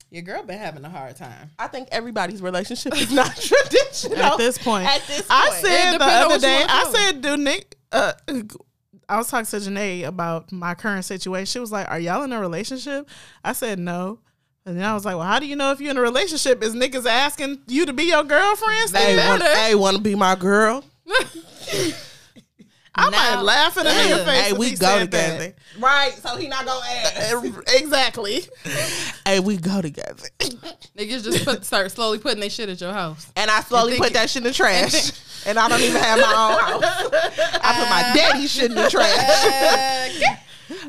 your girl been having a hard time. I think everybody's relationship is not traditional At this point, At this point, I said the other day, I do. said, do Nick, uh, I was talking to Janae about my current situation. She was like, Are y'all in a relationship? I said, No. And then I was like, Well, how do you know if you're in a relationship? Is niggas asking you to be your girlfriend? They wanna, better. wanna be my girl? I might Now- laugh in a nigga face. Hey, we he go said that. together. Right, so he not gonna ask. exactly. hey, we go together. Niggas just put, start slowly putting their shit at your house. And I slowly think- put that shit in the trash. And I don't even have my own house. I put my uh, daddy shit in the trash. Uh,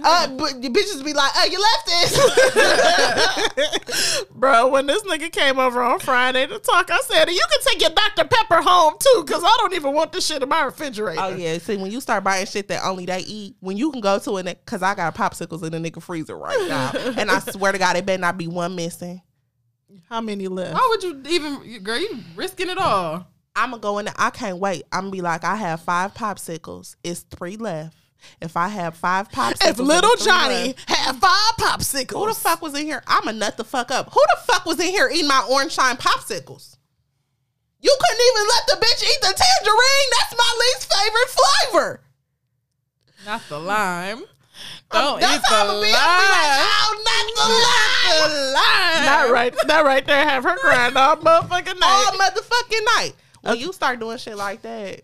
Uh, but the bitches be like, oh, you left this. Bro, when this nigga came over on Friday to talk, I said, You can take your Dr. Pepper home too, because I don't even want this shit in my refrigerator. oh, yeah. See, when you start buying shit that only they eat, when you can go to it, because I got popsicles in the nigga freezer right now. and I swear to God, it better not be one missing. How many left? Why would you even, girl? You risking it all. I'm going to go in there. I can't wait. I'm going to be like, I have five popsicles. It's three left. If I have five popsicles, if little Johnny had five popsicles, Who the fuck was in here? I'ma nut the fuck up. Who the fuck was in here eating my orange shine popsicles? You couldn't even let the bitch eat the tangerine. That's my least favorite flavor. Not the lime. Don't That's eat the lime. be. Be like, oh, not the lime. That right, that right there have her crying all motherfucking night. All motherfucking night. When you start doing shit like that,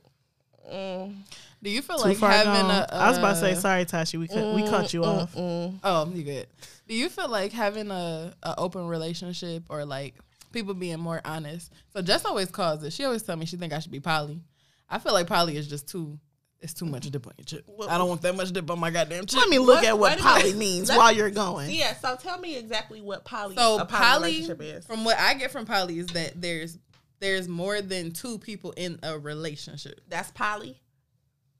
mm, Do you feel Too like far having gone. a? I was about to say uh, sorry, Tashi. We cut, we cut you mm, off. Mm, mm. Oh, you good. Do you feel like having a, a open relationship or like people being more honest? So Jess always calls it. She always tell me she think I should be poly. I feel like poly is just too. It's too much dip on your chip. I don't want that much dip on my goddamn chip. Let me look What- at what wait a poly minute. means while you're going. yeah. So tell me exactly what poly So a poly, poly, relationship is. from what I get from poly, is that there's there's more than two people in a relationship. That's poly.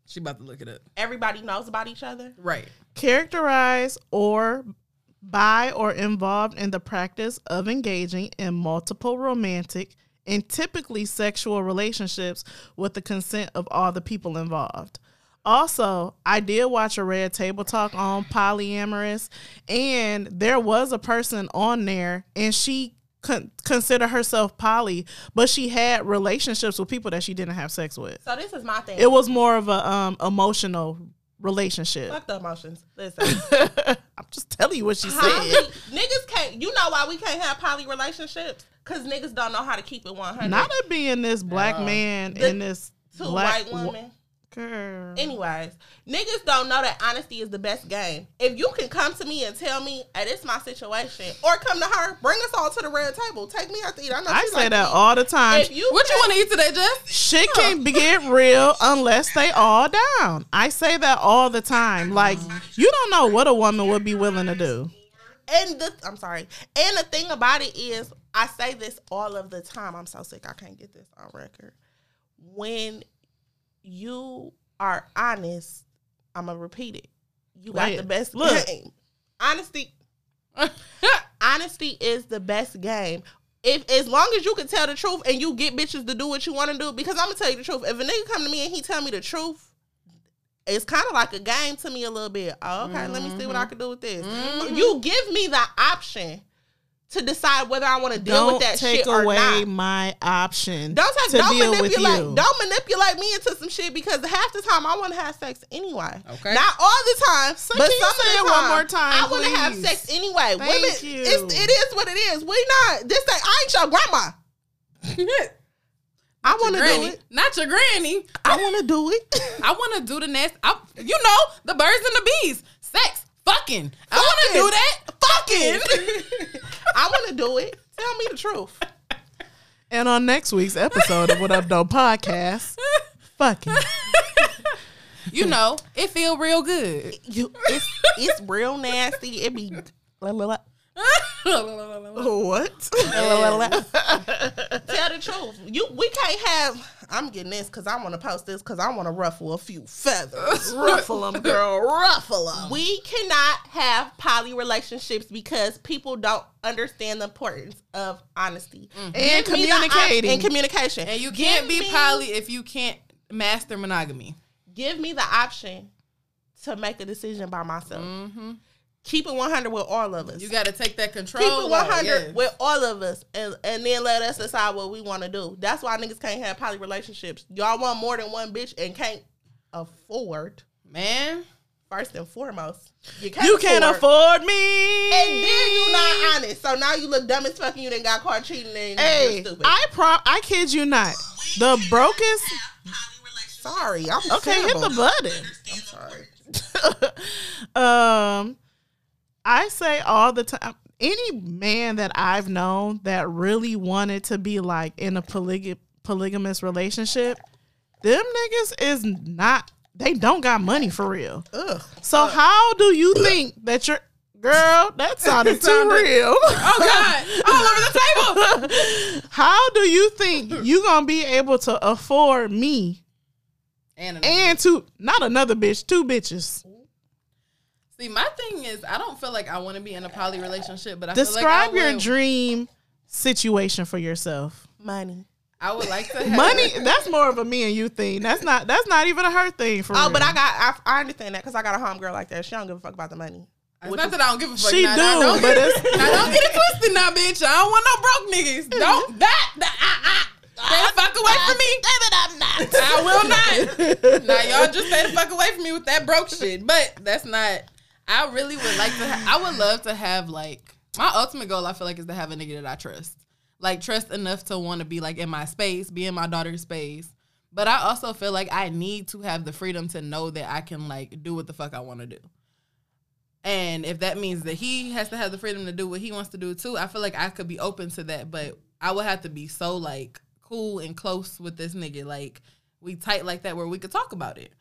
She about to look it up. Everybody knows about each other. Right. Characterized or by or involved in the practice of engaging in multiple romantic and typically sexual relationships with the consent of all the people involved. Also, I did watch a Red Table Talk on polyamorous, and there was a person on there, and she con- considered herself poly, but she had relationships with people that she didn't have sex with. So this is my thing. It was more of a um, emotional relationship. Fuck the emotions. Listen. I'm just telling you what she Poly, said. niggas can't. You know why we can't have poly relationships? Because niggas don't know how to keep it one hundred. Not it being this black man The and this two black white women. Girl. Anyways, niggas don't know that honesty is the best game. If you can come to me and tell me, hey, this my situation, or come to her, bring us all to the red table. Take me out to eat. I know I say like that to eat. all the time. If you What you want to eat today, Jess? Shit can be get real unless they all down. I say that all the time. Like you don't know what a woman would be willing to do. And the I'm sorry. And the thing about it is, I say this all of the time. I'm so sick. I can't get this on record. When you are honest, I'm gonna repeat it. You got the best look. game. Honesty. honesty is the best game. If as long as you can tell the truth and you get bitches to do what you want to do, because I'm gonna tell you the truth. If a nigga come to me and he tell me the truth, it's kind of like a game to me a little bit. Oh, okay, let me see what I Mm-hmm. can do with this. You give me the option to decide whether I want to deal Don't with that take shit or away not. my option. Don't take, to don't deal with manipulate you. don't manipulate me into some shit because half the time I want to have sex anyway. Okay. Not all the time, So but some of the it one more time, I want to have sex anyway. Thank Women, you. It's, it is what it is. We not this thing. I ain't your grandma. I want to do it. not your granny. I want to do it. I want to do the next. I, you know, the birds and the bees, sex, fucking. I want to do that. Fucking. I want to do it. Tell me the truth. And on next week's episode of What Up Doe podcast, fucking. you know, it feel real good. You, it's it's real nasty. It be la, la, la. what? Tell the truth. You we can't have. I'm getting this because I want to post this because I want to ruffle a few feathers. ruffle them, girl. Ruffle them. We cannot have poly relationships because people don't understand the importance of honesty mm-hmm. And Give the op- communicating. and communication. and you can't be me- poly if you can't master monogamy. Give me the option to make a decision by myself. Mm-hmm. Keep it 100 with all of us. You got to take that control. Keep it 100 yes. with all of us and, and then let us decide what we want to do. That's why niggas can't have poly relationships. Y'all want more than one bitch and can't afford, man. first and foremost. You can't, You can't afford me. And then you not honest. So now you look dumb as fuck and you done got caught cheating and Hey, you're stupid. I prom. I kid you not. The brokest. sorry. I'm Okay, hit the button. I'm sorry. um, I say all the time. Any man that I've known that really wanted to be like in a polyg- polygamous relationship, them niggas is not. They don't got money for real. Ugh. So how do you think that you're girl? That sounded too real. Oh God! All over the table. how do you think you gonna be able to afford me And, and two, not another bitch, two bitches? See, my thing is, I don't feel like I want to be in a poly relationship, but I Describe feel like I your would, dream situation for yourself. Money. I would like to have Money, that's more of a me and you thing. That's not that's not even a her thing for me. Oh, real. but I got, I, I understand that because I got a homegirl like that. She don't give a fuck about the money. It's not that I don't give a fuck. She now, now, do, don't but get, it's- now don't get it twisted, now, bitch. I don't want no broke niggas. Don't that that ah ah. Stay the fuck away from me. I'm not. I will not. now y'all just stay the fuck away from me with that broke shit. But that's not. I really would like to. Ha- I would love to have like my ultimate goal. I feel like is to have a nigga that I trust, like trust enough to want to be like in my space, be in my daughter's space. But I also feel like I need to have the freedom to know that I can like do what the fuck I want to do. And if that means that he has to have the freedom to do what he wants to do too, I feel like I could be open to that. But I would have to be so like cool and close with this nigga. Like we tight like that where we could talk about it.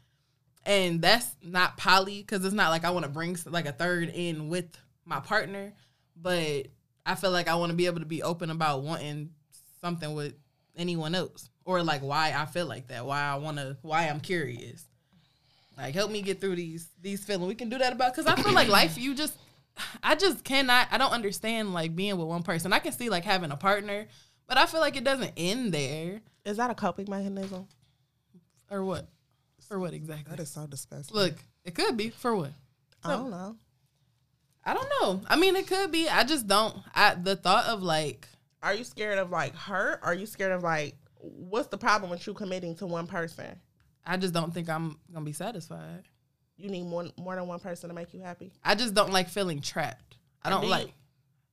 And that's not poly because it's not like I want to bring like a third in with my partner. But I feel like I want to be able to be open about wanting something with anyone else or like why I feel like that, why I want to, why I'm curious. Like help me get through these these feelings. We can do that about because I feel like life. You just, I just cannot. I don't understand like being with one person. I can see like having a partner, but I feel like it doesn't end there. Is that a coping mechanism? Or what? For what exactly? That is so disgusting. Look, it could be for what? I don't know. I don't know. I mean, it could be. I just don't. I the thought of like Are you scared of like hurt? Are you scared of like what's the problem with you committing to one person? I just don't think I'm gonna be satisfied. You need more more than one person to make you happy. I just don't like feeling trapped. I don't do like.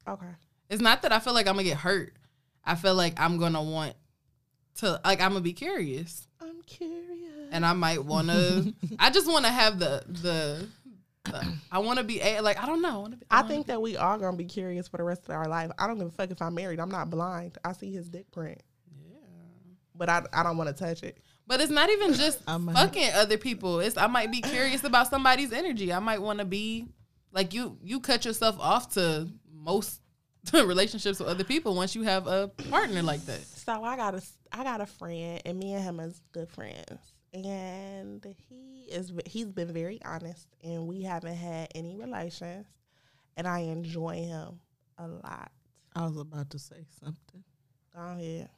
Okay. It's not that I feel like I'm gonna get hurt. I feel like I'm gonna want to like I'm gonna be curious. I'm curious. And I might want to. I just want to have the the. the- I want to be a like I don't know. I, wanna be, I wanna think that we are gonna be curious for the rest of our life. I don't give a fuck if I'm married. I'm not blind. I see his dick print. Yeah. But I I don't want to touch it. But it's not even just fucking other people. It's I might be curious about somebody's energy. I might want to be like you. You cut yourself off to most relationships with other people once you have a partner like that. So I got a I got a friend, and me and him is good friends, and he is he's been very honest, and we haven't had any relations, and I enjoy him a lot. I was about to say something. Go ahead.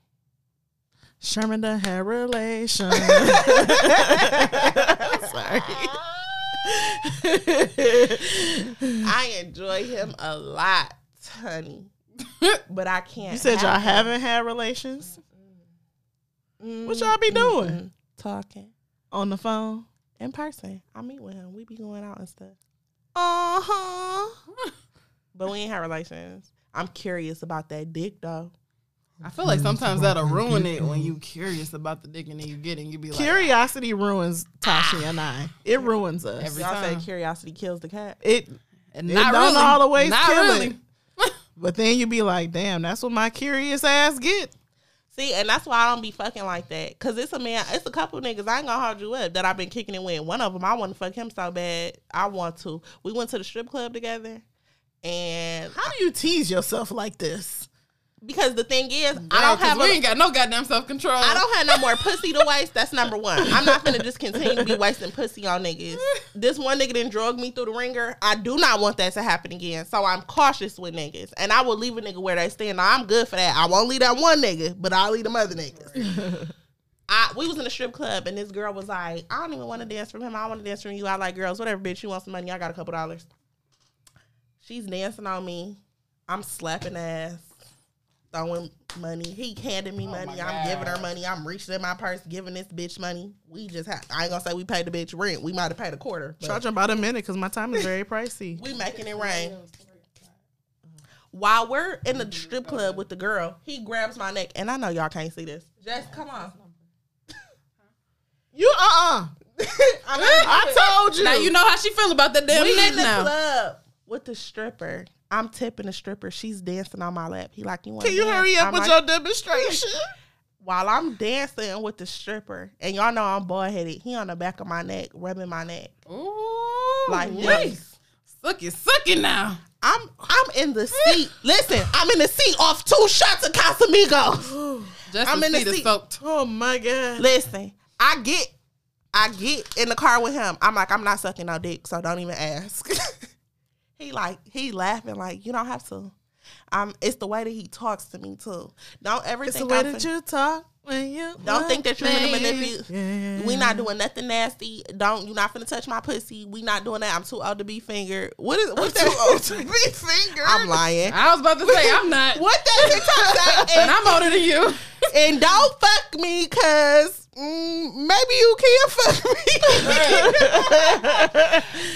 Sherman done had relations. Sorry. I enjoy him a lot, honey, but I can't. You said y'all haven't had relations Mm, What y'all be doing? Talking on the phone. in person. I meet with him. We be going out and stuff, Uh huh. but we ain't have relations. I'm curious about that dick though. I feel like sometimes that'll ruin it when you curious about the dick and then you get it and you be like, Curiosity ruins Tashi and I. It ruins us. Every Y'all say curiosity kills the cat. it, and it not don't really, always not kill really. it. but then you be like, damn, that's what my curious ass get. See, and that's why I don't be fucking like that. Cause it's a man, it's a couple niggas. I ain't gonna hold you up that I've been kicking it with. One of them, I want to fuck him so bad. I want to. We went to the strip club together, and How do you tease yourself like this? Because the thing is, I don't have. we a- ain't got no goddamn self control. I don't have no more pussy to waste. That's number one. I'm not gonna just continue to be wasting pussy on niggas. This one nigga didn't drug me through the ringer. I do not want that to happen again. So I'm cautious with niggas, and I will leave a nigga where they stand. Now, I'm good for that. I won't leave that one nigga, but I'll leave them other niggas. I, we was in a strip club and this girl was like, I don't even want to dance from him. I want to dance from you. I like girls. Whatever, bitch. You want some money? I got a couple dollars. She's dancing on me. I'm slapping ass, throwing money. He handing me money. I'm giving her money. I'm reaching in my purse, giving this bitch money. We just have. I ain't gonna say we paid the bitch rent. We might have paid a quarter. but- Charge about a minute because my time is very pricey. we making it rain. While we're in the strip club with the girl, he grabs my neck, and I know y'all can't see this. Just come on. You uh uh I told you. Now you know how she feel about the damn we neck in the now. club with the stripper. I'm tipping the stripper. She's dancing on my lap. He like, you want? Can you hurry up with your demonstration? While I'm dancing with the stripper, and y'all know I'm bald headed. He on the back of my neck, rubbing my neck Ooh, like wait. this. Suck it, suck it now. I'm I'm in the seat. Listen, I'm in the seat off two shots of Casamigos. Just I'm the in the seat is seat. soaked. Oh my god. Listen, I get, I get in the car with him. I'm like, I'm not sucking no dick, so don't even ask. he like, he laughing like, you don't have to. Um, it's the way that he talks to me too. Don't ever It's the way I'm that fin- you talk when you Don't think that you're gonna manipulate. Yeah. We not doing nothing nasty. Don't you not finna touch my pussy. We not doing that. I'm too old to be fingered. What is what's that? old to be fingered. I'm lying. I was about to say I'm not, What that TikTok say? and I'm older than you. and don't fuck me cause mm, maybe you can fuck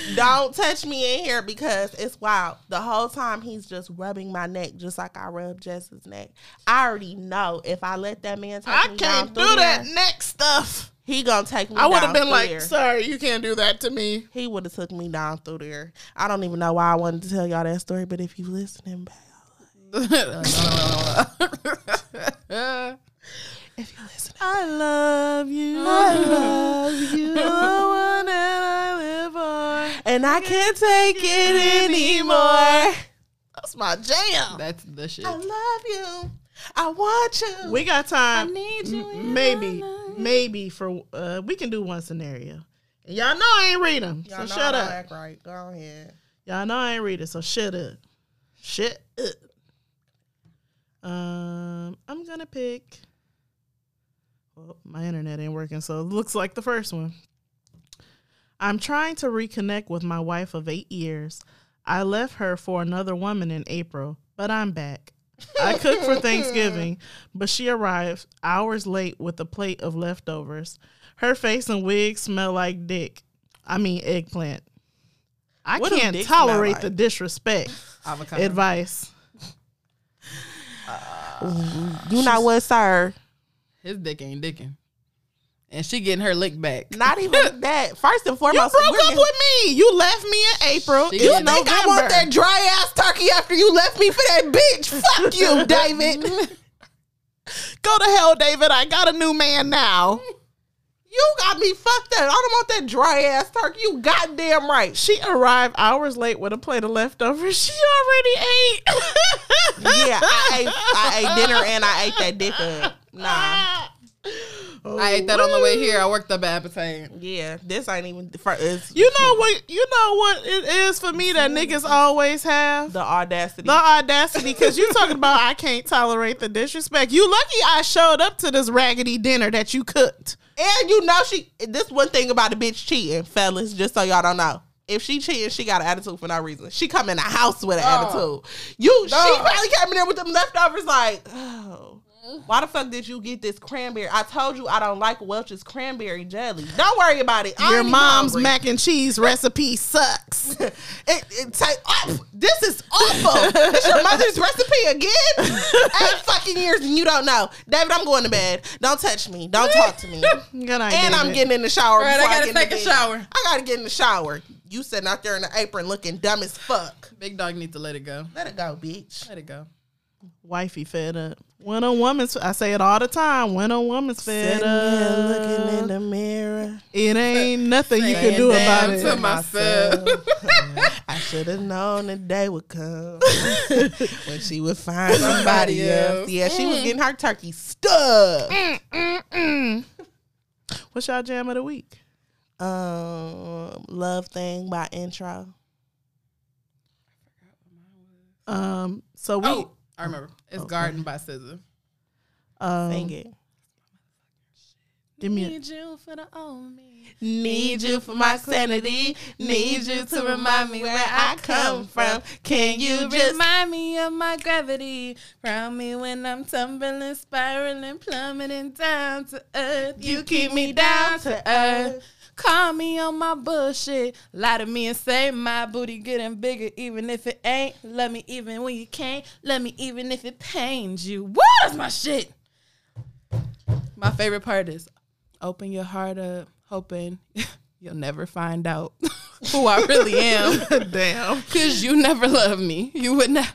me. don't touch me in here because it's wild. The whole time he's just rubbing my neck just like I rub Jess's neck. I already know if I let that man take I me can't down do through that there, neck stuff. he gonna take me I would have been like, there. sorry, you can't do that to me. He would have took me down through there. I don't even know why I wanted to tell y'all that story, but if you listening, if you listening, I love you. I love you. the one that I live for. and I can't take it anymore. That's my jam. That's the shit. I love you. I want you. We got time. I need you M- maybe, maybe for uh, we can do one scenario. And y'all know I ain't read them, so Y'all know shut I up. Act right. Go ahead. Y'all know I ain't read it, so shut up. Shut up. Um, I'm gonna pick. Well, my internet ain't working, so it looks like the first one. I'm trying to reconnect with my wife of eight years. I left her for another woman in April, but I'm back. I cooked for Thanksgiving, but she arrived hours late with a plate of leftovers. Her face and wig smell like dick. I mean eggplant. I What can't tolerate like? the disrespect. Avocado. Advice. Uh, you know what, sir? His dick ain't dicking. and she getting her lick back. Not even that. First and foremost, You broke up with me. You left me in April. She You think I want that dry ass turkey after you left me for that bitch? Fuck you, David. Go to hell, David. I got a new man now. You got me fucked up. I don't want that dry ass turkey. You goddamn right. She arrived hours late with a plate of leftovers. She already ate. Yeah, I ate, I ate dinner and I ate that dick up. Nah. Oh, I ate that on the way here. I worked up an appetite. Yeah, this ain't even for it's You know what? You know what it is for me that niggas always have the audacity. the audacity. Because you talking about I can't tolerate the disrespect. You lucky I showed up to this raggedy dinner that you cooked. And you know she this one thing about a bitch cheating, fellas, just so y'all don't know. If she cheating, she got an attitude for no reason. She come in the house with an oh. attitude. You she probably came in there with them leftovers like, oh. Why the fuck did you get this cranberry? I told you I don't like Welch's cranberry jelly. Don't worry about it. I Your mom's hungry. mac and cheese recipe sucks. it, it take oh, this is awful. It's your mother's recipe again. Eight fucking years and you don't know, David. I'm going to bed. Don't touch me. Don't talk to me. Good night, and I'm getting in the shower. Right, I gotta get in the take a shower. I gotta get in the shower. You sitting out there in the apron looking dumb as fuck. Big dog need to let it go. Let it go, bitch. Let it go. Wifey fed up. When a woman's, I say it all the time. When a woman's fed Sitting there up, looking in the mirror. it ain't nothing you can do damn about it. to myself. I should have known the day would come when she would find somebody Somebody else. else. Yeah, she was getting her turkey stuffed. What's y'all jam of the week? Um, Love Thing by Intro. Um, so we, Oh, I remember. It's Garden by SZA. um, Sing it. give me. A, Need you for the old me. Need you for my sanity. Need you to remind me where I come from. Can you just remind me of my gravity? Ground me when I'm tumbling, spiraling, plummeting down to earth. You keep me down to earth. Call me on my bullshit. Lie to me and say my booty getting bigger, even if it ain't. Love me even when you can't. Love me even if it pains you. What is my shit? My favorite part is open your heart up, hoping you'll never find out who I really am. damn. Cause you never loved me. You would not.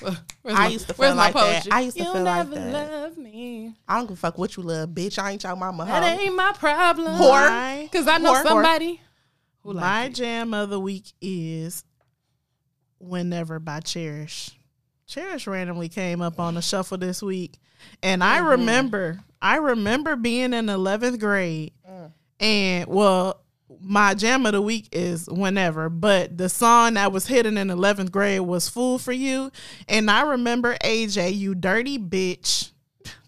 Where's I my- used to feel like that. poetry? I used to You'll feel like never that. love me. I don't give a fuck what you love, bitch. I ain't your mama That hoe. ain't my problem. My- Cause I know Whore. somebody who My jam of the week is Whenever by Cherish. Cherish randomly came up on the shuffle this week. And I mm-hmm. remember, I remember being in 11th grade. Mm. And well, my jam of the week is Whenever, but the song that was hidden in 11th grade was Fool for You. And I remember AJ, you dirty bitch.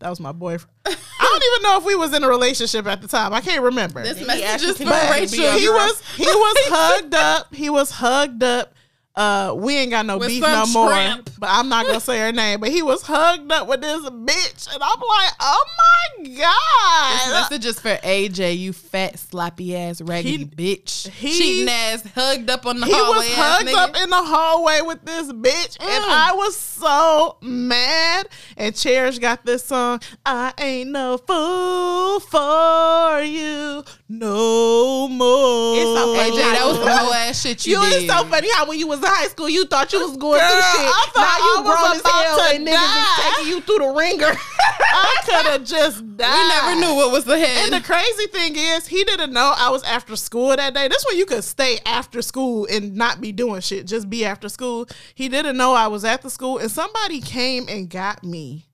That was my boyfriend. I don't even know if we was in a relationship at the time. I can't remember. This He message is for Rachel. he was he was hugged up. He was hugged up. Uh, we ain't got no With beef some no more. shrimp. But I'm not gonna say her name. But he was hugged up with this bitch, and I'm like, oh my This god. message is just for AJ, you fat sloppy ass raggedy He- bitch. he- Cheating ass, hugged up on the He hallway. was hugged nigga. up in the hallway with this bitch, and I was so mad. And Cherish got this song. I ain't no fool for you no more. It's so funny. AJ, that was the whole ass shit you, You did. is so funny how when you was in high school you thought you was going Girl, through shit. I thought now I you was grown as hell and niggas die. is taking you through the ringer. I could have just died. we never knew what was ahead. And the crazy thing is, he didn't know I was after school that day. This when you could stay after school and not be doing shit, just be after school. He didn't know I was at the school, and somebody came and got me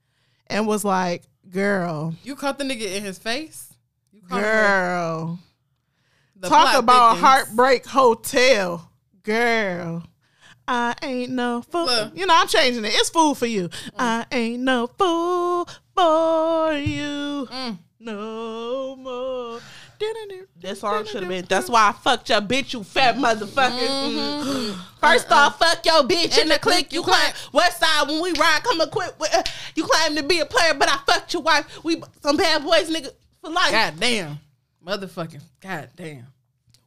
and was like, "Girl, you caught the nigga in his face. You caught girl, the talk about thickens. heartbreak hotel, girl." I ain't no fool. Look. You know, I'm changing it. It's fool for you. I ain't no fool for you. Mm. No more. That song should have been. That's why I fucked your bitch, you fat motherfucker. Mm. First off, fuck your bitch in the clique. You claim West Side when we ride, come equipped with. Uh, you claim to be a player, but I fucked your wife. We some bad boys, nigga, for life. God damn. Motherfucking God damn.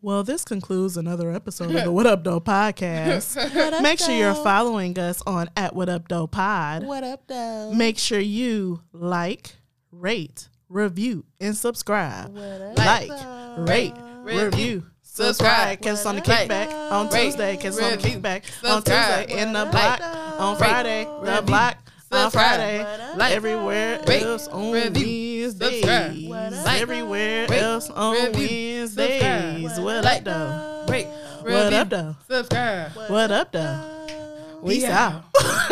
Well, this concludes another episode of the What Up Doe podcast. Make sure you're following us on at What Up Doe Pod. What up, though? Make sure you like, rate, review, and subscribe. Like, rate, review, subscribe. Catch us on the Like, kickback on rate, Tuesday. Catch us on the review, kickback on subscribe. Tuesday. In the Like, block on Friday. The review, block on subscribe. Friday. Like, Everywhere rate, else on review, Wednesdays. subscribe. Like, Everywhere rate, else on review. Wednesdays. What up, though? Wait. What up, though? Subscribe. What up, though? We Peace out. out.